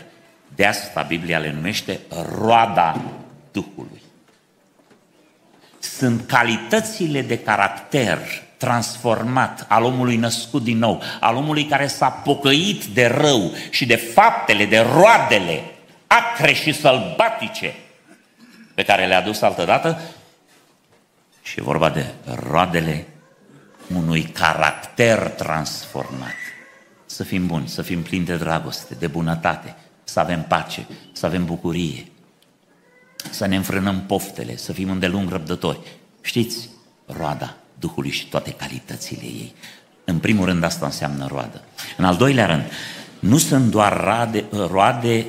De asta Biblia le numește roada Duhului. Sunt calitățile de caracter transformat al omului născut din nou, al omului care s-a pocăit de rău și de faptele, de roadele acre și sălbatice pe care le-a dus altădată și e vorba de roadele unui caracter transformat. Să fim buni, să fim plini de dragoste, de bunătate, să avem pace, să avem bucurie, să ne înfrânăm poftele, să fim îndelung răbdători. Știți, roada Duhului și toate calitățile ei. În primul rând asta înseamnă roadă. În al doilea rând, nu sunt doar roade, roade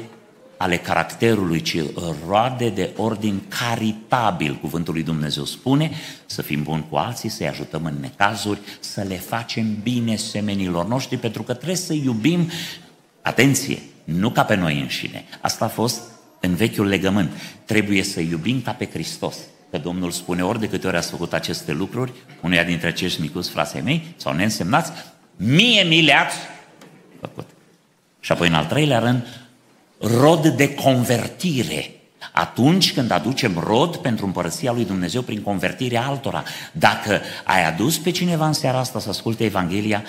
ale caracterului, ci roade de ordin caritabil, cuvântul lui Dumnezeu spune, să fim buni cu alții, să-i ajutăm în necazuri, să le facem bine semenilor noștri, pentru că trebuie să iubim, atenție, nu ca pe noi înșine. Asta a fost în vechiul legământ. Trebuie să iubim ca pe Hristos. Că Domnul spune ori de câte ori ați făcut aceste lucruri, unuia dintre acești micuți frații mei, sau neînsemnați, mie mi le-ați făcut. Și apoi, în al treilea rând, rod de convertire. Atunci când aducem rod pentru împărăția lui Dumnezeu prin convertirea altora. Dacă ai adus pe cineva în seara asta să asculte Evanghelia,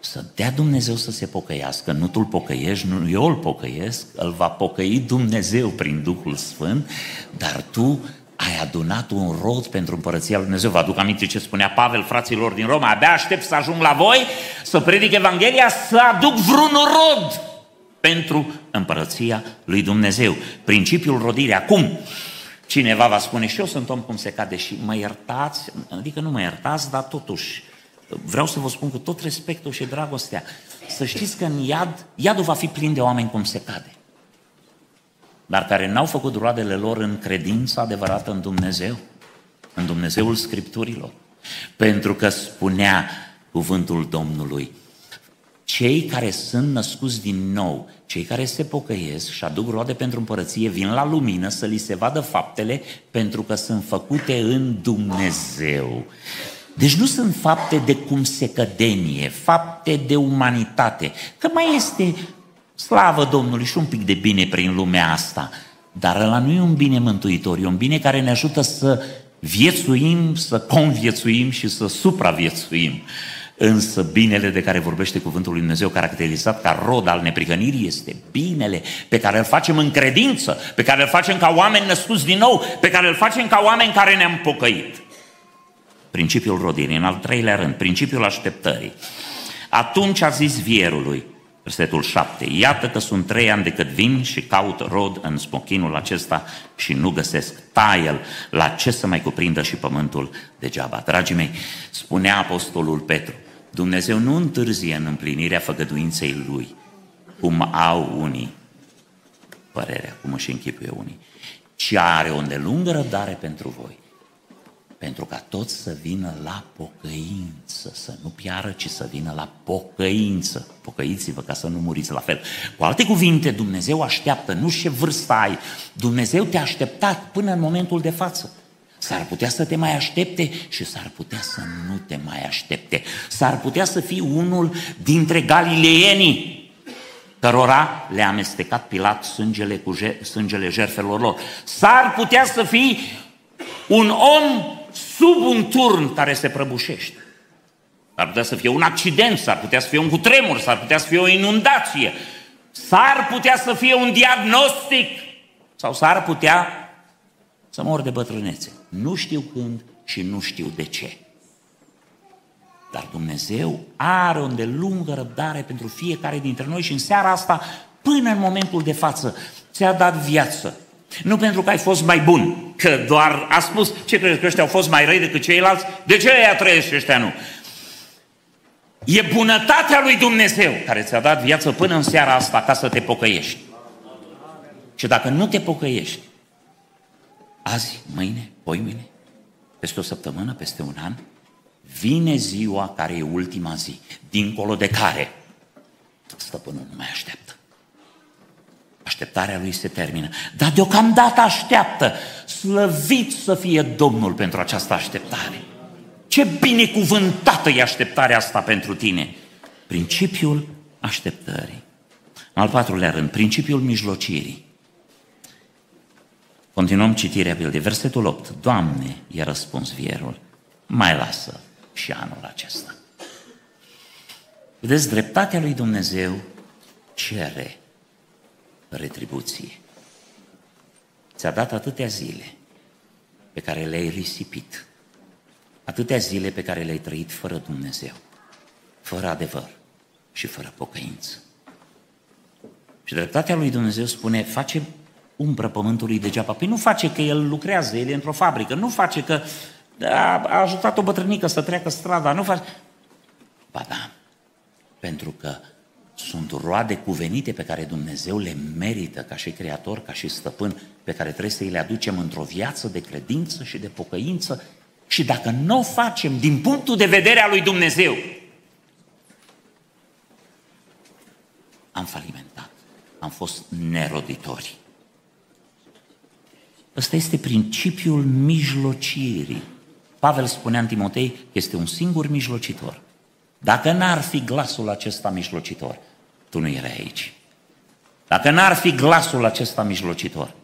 să dea Dumnezeu să se pocăiască, nu tu îl pocăiești, nu eu îl pocăiesc, îl va pocăi Dumnezeu prin Duhul Sfânt, dar tu ai adunat un rod pentru împărăția lui Dumnezeu. Vă aduc aminte ce spunea Pavel fraților din Roma, abia aștept să ajung la voi, să predic Evanghelia, să aduc vreun rod pentru împărăția lui Dumnezeu. Principiul rodirii. Acum, cineva va spune și eu sunt om cum se cade și mă iertați, adică nu mă iertați, dar totuși vreau să vă spun cu tot respectul și dragostea, să știți că în iad, iadul va fi plin de oameni cum se cade dar care n-au făcut roadele lor în credința adevărată în Dumnezeu, în Dumnezeul Scripturilor. Pentru că spunea cuvântul Domnului, cei care sunt născuți din nou, cei care se pocăiesc și aduc roade pentru împărăție, vin la lumină să li se vadă faptele pentru că sunt făcute în Dumnezeu. Deci nu sunt fapte de cum se cădenie, fapte de umanitate. Că mai este Slavă Domnului și un pic de bine prin lumea asta. Dar ăla nu e un bine mântuitor, e un bine care ne ajută să viețuim, să conviețuim și să supraviețuim. Însă binele de care vorbește cuvântul lui Dumnezeu, caracterizat ca rod al neprihănirii, este binele pe care îl facem în credință, pe care îl facem ca oameni născuți din nou, pe care îl facem ca oameni care ne-am pocăit. Principiul rodirii. În al treilea rând, principiul așteptării. Atunci a zis vierului, Versetul 7. Iată că sunt trei ani de cât vin și caut rod în smochinul acesta și nu găsesc taie la ce să mai cuprindă și pământul degeaba. Dragii mei, spunea Apostolul Petru, Dumnezeu nu întârzie în împlinirea făgăduinței Lui, cum au unii părerea, cum își închipuie unii, ci are o îndelungă răbdare pentru voi, pentru ca toți să vină la pocăință, să nu piară, ci să vină la pocăință. Pocăiți-vă ca să nu muriți la fel. Cu alte cuvinte, Dumnezeu așteaptă, nu ce vârstă ai, Dumnezeu te-a așteptat până în momentul de față. S-ar putea să te mai aștepte și s-ar putea să nu te mai aștepte. S-ar putea să fii unul dintre galileienii cărora le-a amestecat Pilat sângele cu je- sângele jertfelor lor. S-ar putea să fii un om sub un turn care se prăbușește. S-ar putea să fie un accident, s-ar putea să fie un cutremur, s-ar putea să fie o inundație, s-ar putea să fie un diagnostic sau s-ar putea să mor de bătrânețe. Nu știu când și nu știu de ce. Dar Dumnezeu are o îndelungă răbdare pentru fiecare dintre noi și în seara asta, până în momentul de față, ți-a dat viață. Nu pentru că ai fost mai bun, că doar a spus, ce crezi că ăștia au fost mai răi decât ceilalți? De ce ea trăiesc și ăștia nu? E bunătatea lui Dumnezeu care ți-a dat viață până în seara asta ca să te pocăiești. Și dacă nu te pocăiești, azi, mâine, poi mâine, peste o săptămână, peste un an, vine ziua care e ultima zi, dincolo de care stăpânul nu mai așteaptă. Așteptarea lui se termină, dar deocamdată așteaptă. Slăvit să fie Domnul pentru această așteptare. Ce binecuvântată e așteptarea asta pentru tine. Principiul așteptării. În al patrulea rând, principiul mijlocirii. Continuăm citirea Biblie. Versetul 8. Doamne, i-a răspuns vierul, mai lasă și anul acesta. Vedeți, dreptatea lui Dumnezeu cere retribuție. Ți-a dat atâtea zile pe care le-ai risipit, atâtea zile pe care le-ai trăit fără Dumnezeu, fără adevăr și fără pocăință. Și dreptatea lui Dumnezeu spune, face umbră pământului degeaba. Păi nu face că el lucrează, el e într-o fabrică, nu face că a ajutat o bătrânică să treacă strada, nu face... Ba da, pentru că sunt roade cuvenite pe care Dumnezeu le merită ca și creator, ca și stăpân, pe care trebuie să îi le aducem într-o viață de credință și de pocăință. Și dacă nu o facem din punctul de vedere al lui Dumnezeu, am falimentat, am fost neroditori. Ăsta este principiul mijlocirii. Pavel spunea în Timotei că este un singur mijlocitor. Dacă n-ar fi glasul acesta mijlocitor, tu nu erai aici. Dacă n-ar fi glasul acesta mijlocitor,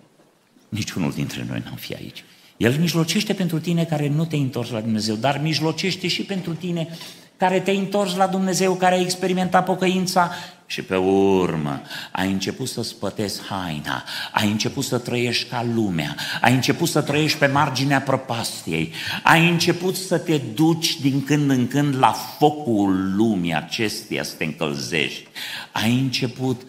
niciunul dintre noi n-am fi aici. El mijlocește pentru tine care nu te-ai întors la Dumnezeu, dar mijlocește și pentru tine care te-ai întors la Dumnezeu, care ai experimentat pocăința și pe urmă ai început să spătezi haina, ai început să trăiești ca lumea, ai început să trăiești pe marginea prăpastiei, ai început să te duci din când în când la focul lumii acesteia să te încălzești, ai început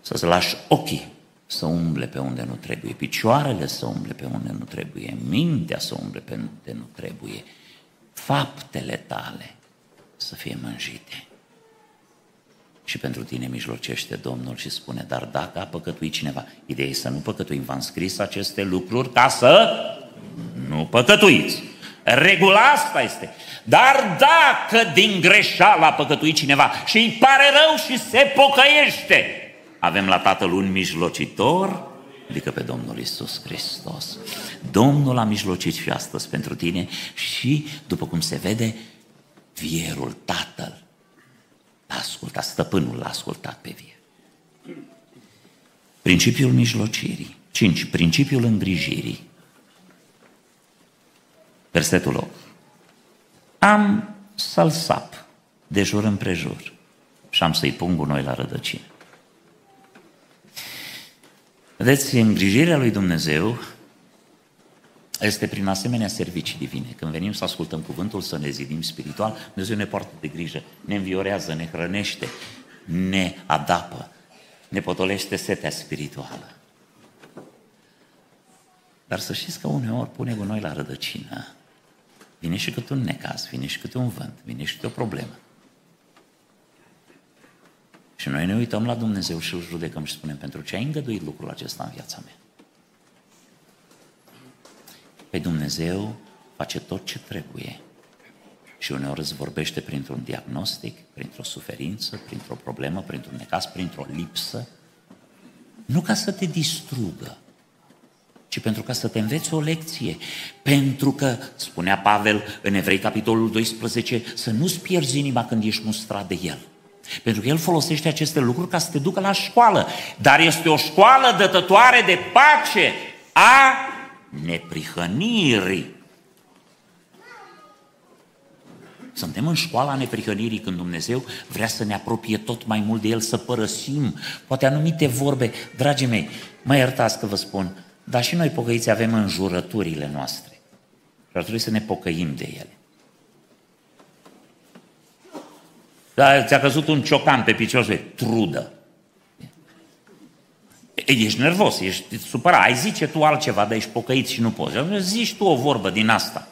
să-ți lași ochii să umble pe unde nu trebuie, picioarele să umble pe unde nu trebuie, mintea să umble pe unde nu trebuie, faptele tale să fie mânjite. Și pentru tine mijlocește Domnul și spune, dar dacă a păcătuit cineva, ideea e să nu păcătuim, v-am scris aceste lucruri ca să nu păcătuiți. Regula asta este. Dar dacă din greșeală a păcătuit cineva și îi pare rău și se pocăiește, avem la Tatăl un mijlocitor, adică pe Domnul Isus Hristos. Domnul a mijlocit și astăzi pentru tine și, după cum se vede, vierul Tatăl l-a ascultat, stăpânul l-a ascultat pe vier. Principiul mijlocirii. 5. Principiul îngrijirii. Versetul 8. Am să-l sap de jur împrejur și am să-i pun gunoi la rădăcină. Vedeți, îngrijirea lui Dumnezeu este prin asemenea servicii divine. Când venim să ascultăm cuvântul, să ne zidim spiritual, Dumnezeu ne poartă de grijă, ne înviorează, ne hrănește, ne adapă, ne potolește setea spirituală. Dar să știți că uneori pune cu noi la rădăcină. Vine și câte un necaz, vine și câte un vânt, vine și câte o problemă. Și noi ne uităm la Dumnezeu și îl judecăm și spunem, pentru ce ai îngăduit lucrul acesta în viața mea? Pe Dumnezeu face tot ce trebuie. Și uneori îți vorbește printr-un diagnostic, printr-o suferință, printr-o problemă, printr-un necas, printr-o lipsă. Nu ca să te distrugă, ci pentru ca să te înveți o lecție. Pentru că, spunea Pavel în Evrei, capitolul 12, să nu-ți pierzi inima când ești mustrat de el. Pentru că el folosește aceste lucruri ca să te ducă la școală. Dar este o școală dătătoare de pace a neprihănirii. Suntem în școala neprihănirii când Dumnezeu vrea să ne apropie tot mai mult de El, să părăsim poate anumite vorbe. Dragii mei, mă iertați că vă spun, dar și noi pocăiți avem înjurăturile noastre. Și ar trebui să ne pocăim de ele. Da, ți-a căzut un ciocan pe picior și trudă. Ești nervos, ești supărat, ai zice tu altceva, dar ești pocăit și nu poți. Zici tu o vorbă din asta.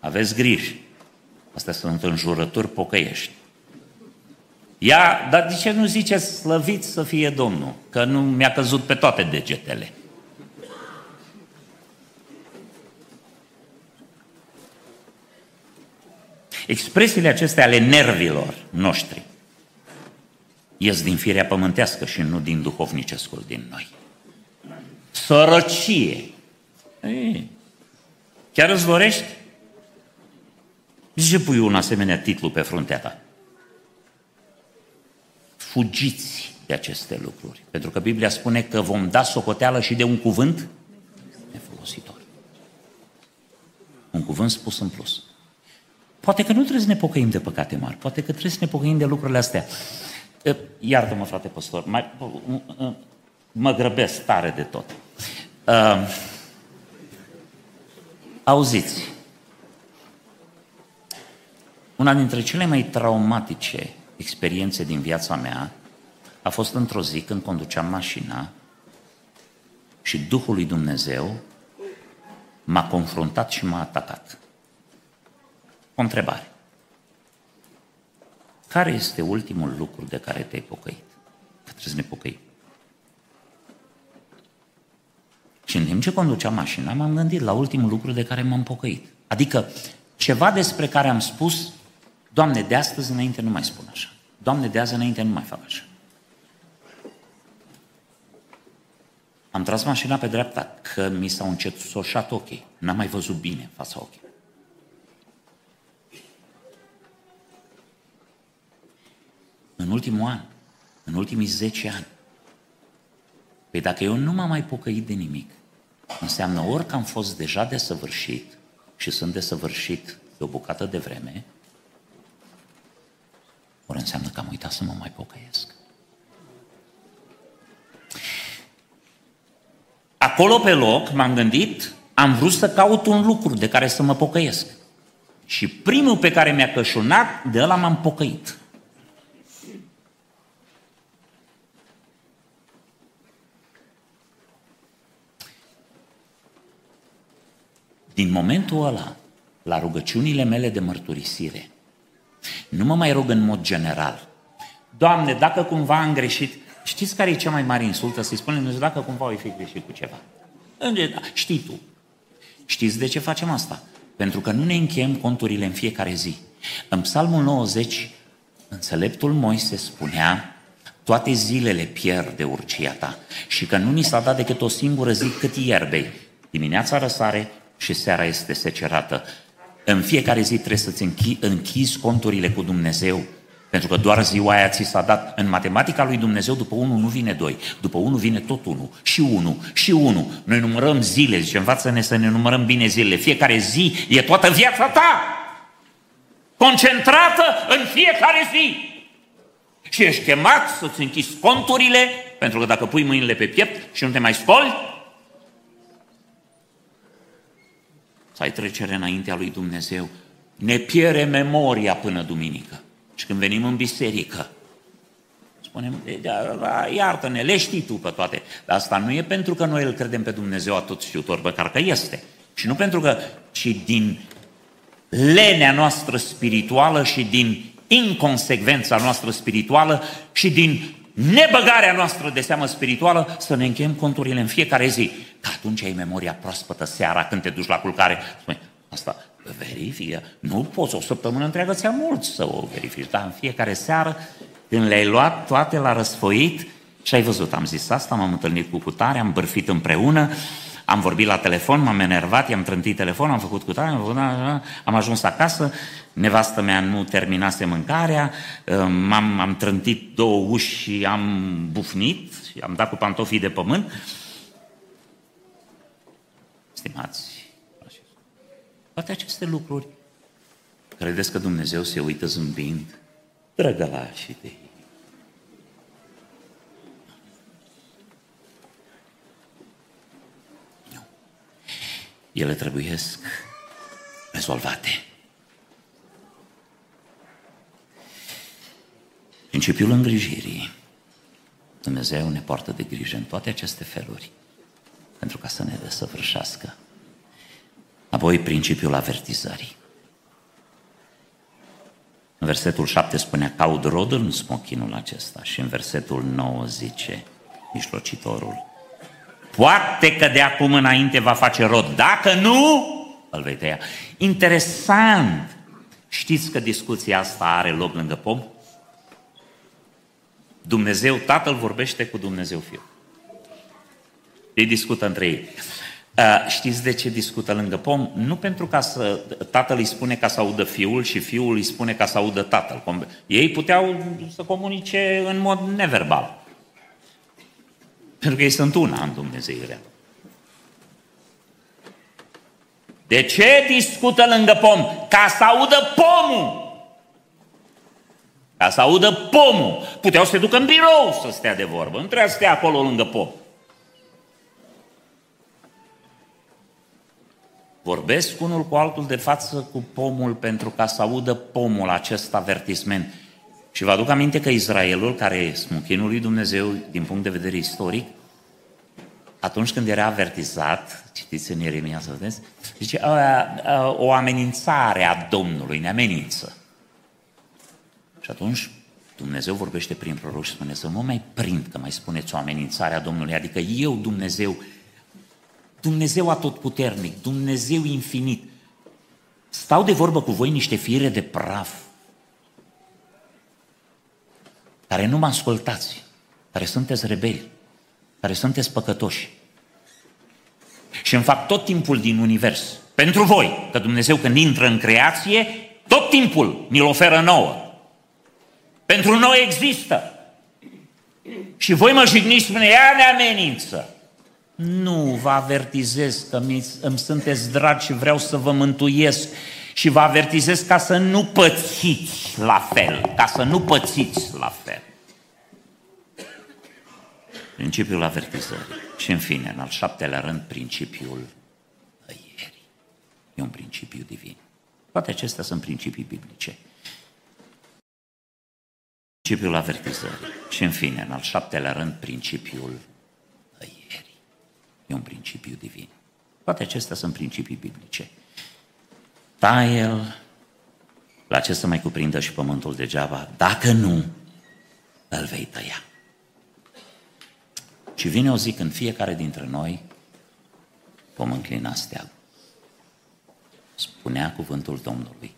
Aveți grijă. Astea sunt înjurături pocăiești. Ia, dar de ce nu ziceți slăvit să fie Domnul? Că nu mi-a căzut pe toate degetele. Expresiile acestea ale nervilor noștri ies din firea pământească și nu din duhovnicescul din noi. Sărăcie. Ei, chiar îți dorești? De ce pui un asemenea titlu pe fruntea ta? Fugiți de aceste lucruri. Pentru că Biblia spune că vom da socoteală și de un cuvânt nefolositor. Un cuvânt spus în plus. Poate că nu trebuie să ne pocăim de păcate mari, poate că trebuie să ne pocăim de lucrurile astea. Iartă-mă, frate păstor, mai, mă grăbesc tare de tot. Uh, auziți, una dintre cele mai traumatice experiențe din viața mea a fost într-o zi când conduceam mașina și Duhul lui Dumnezeu m-a confruntat și m-a atacat. O întrebare. Care este ultimul lucru de care te-ai pocăit? Că trebuie să ne pocăim. Și în timp ce conduceam mașina, m-am gândit la ultimul lucru de care m-am pocăit. Adică ceva despre care am spus, Doamne, de astăzi înainte nu mai spun așa. Doamne, de azi înainte nu mai fac așa. Am tras mașina pe dreapta, că mi s-au încețoșat ochii. N-am mai văzut bine fața ochii. În ultimul an, în ultimii 10 ani. Păi dacă eu nu m-am mai pocăit de nimic, înseamnă ori că am fost deja desăvârșit și sunt desăvârșit de o bucată de vreme, ori înseamnă că am uitat să mă mai pocăiesc. Acolo pe loc m-am gândit, am vrut să caut un lucru de care să mă pocăiesc. Și primul pe care mi-a cășunat, de ăla m-am pocăit. Din momentul ăla, la rugăciunile mele de mărturisire, nu mă mai rog în mod general. Doamne, dacă cumva am greșit, știți care e cea mai mare insultă? Să-i spunem Dumnezeu, dacă cumva ai fi greșit cu ceva. Știi tu. Știți de ce facem asta? Pentru că nu ne încheiem conturile în fiecare zi. În Psalmul 90, înțeleptul Moise spunea, toate zilele pierd de urcia ta și că nu ni s-a dat decât o singură zi cât ierbei. Dimineața răsare, și seara este secerată. În fiecare zi trebuie să-ți închizi conturile cu Dumnezeu, pentru că doar ziua aia ți s-a dat. În matematica lui Dumnezeu, după unul nu vine doi, după unul vine tot unul, și unul, și unul. Noi numărăm zile, zice, învață-ne să ne numărăm bine zilele. Fiecare zi e toată viața ta, concentrată în fiecare zi. Și ești chemat să-ți închizi conturile, pentru că dacă pui mâinile pe piept și nu te mai spoli, să ai trecere înaintea lui Dumnezeu. Ne piere memoria până duminică. Și când venim în biserică, spunem, iartă-ne, le știi tu pe toate. Dar asta nu e pentru că noi îl credem pe Dumnezeu atot știutor, măcar că este. Și nu pentru că, ci din lenea noastră spirituală și din inconsecvența noastră spirituală și din nebăgarea noastră de seamă spirituală să ne încheiem conturile în fiecare zi. Că atunci ai memoria proaspătă seara când te duci la culcare. Spune, asta verifică. Nu poți o săptămână întreagă, ți-a mult să o verifici, dar în fiecare seară, când le-ai luat toate la răsfoit, și ai văzut, am zis asta, m-am întâlnit cu cutare, am bărfit împreună, am vorbit la telefon, m-am enervat, i-am trântit telefon, am făcut cu tare, am, făcut, am ajuns acasă, nevastă mea nu terminase mâncarea, m-am am trântit două uși și am bufnit, am dat cu pantofii de pământ. Stimați, toate aceste lucruri, credeți că Dumnezeu se uită zâmbind? Drăgălașii de ei. Ele trebuiesc rezolvate. Principiul îngrijirii. Dumnezeu ne poartă de grijă în toate aceste feluri pentru ca să ne desăvârșească. Apoi principiul avertizării. În versetul 7 spunea, caud rod în smochinul acesta și în versetul 9 zice, mijlocitorul, Poate că de acum înainte va face rod. Dacă nu, îl vei tăia. Interesant! Știți că discuția asta are loc lângă pom? Dumnezeu Tatăl vorbește cu Dumnezeu Fiul. Ei discută între ei. Știți de ce discută lângă pom? Nu pentru ca să tatăl îi spune ca să audă fiul și fiul îi spune ca să audă tatăl. Ei puteau să comunice în mod neverbal. Pentru că ei sunt una în Dumnezeirea. De ce discută lângă pom? Ca să audă pomul. Ca să audă pomul. Puteau să se ducă în birou să stea de vorbă. Nu trebuia să stea acolo lângă pom. Vorbesc unul cu altul de față cu pomul pentru ca să audă pomul acest avertisment. Și vă aduc aminte că Israelul, care e smuchinul lui Dumnezeu din punct de vedere istoric, atunci când era avertizat, citiți în Ieremia să vedeți, zice, o amenințare a Domnului ne amenință. Și atunci Dumnezeu vorbește prin proroc și spune să mă mai prind că mai spuneți o amenințare a Domnului, adică eu, Dumnezeu, Dumnezeu atotputernic, Dumnezeu infinit, stau de vorbă cu voi niște fire de praf, care nu mă ascultați, care sunteți rebeli, care sunteți păcătoși. Și îmi fac tot timpul din univers, pentru voi, că Dumnezeu când intră în creație, tot timpul ni-l oferă nouă. Pentru noi există. Și voi mă jigniți, spune, ea ne amenință. Nu vă avertizez că îmi sunteți dragi și vreau să vă mântuiesc și vă avertizez ca să nu pățiți la fel, ca să nu pățiți la fel. Principiul avertizării. Și în fine, în al șaptelea rând, principiul tăierii. E un principiu divin. Toate acestea sunt principii biblice. Principiul avertizării. Și în fine, în al șaptelea rând, principiul tăierii. E un principiu divin. Toate acestea sunt principii biblice. Taie-l, la ce să mai cuprindă și pământul degeaba, dacă nu, îl vei tăia. Și vine o zi când fiecare dintre noi vom înclina steagul. Spunea cuvântul Domnului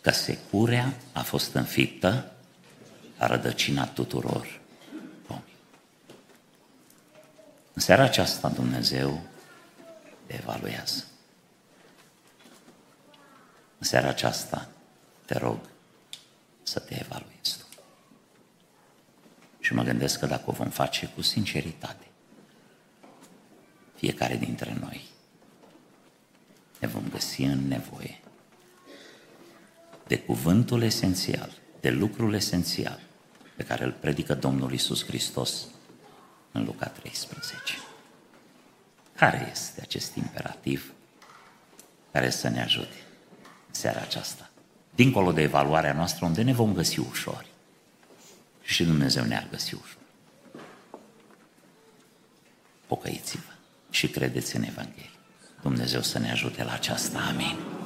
că securea a fost înfiptă la rădăcina tuturor pomii. În seara aceasta Dumnezeu te evaluează. În seara aceasta te rog să te evaluezi tu. Și mă gândesc că dacă o vom face cu sinceritate, fiecare dintre noi, ne vom găsi în nevoie de cuvântul esențial, de lucrul esențial pe care îl predică Domnul Isus Hristos în Luca 13. Care este acest imperativ care să ne ajute în seara aceasta? Dincolo de evaluarea noastră, unde ne vom găsi ușor și Dumnezeu ne-a găsit ușor. Pocăiți-vă și credeți în Evanghelie. Dumnezeu să ne ajute la aceasta. Amin.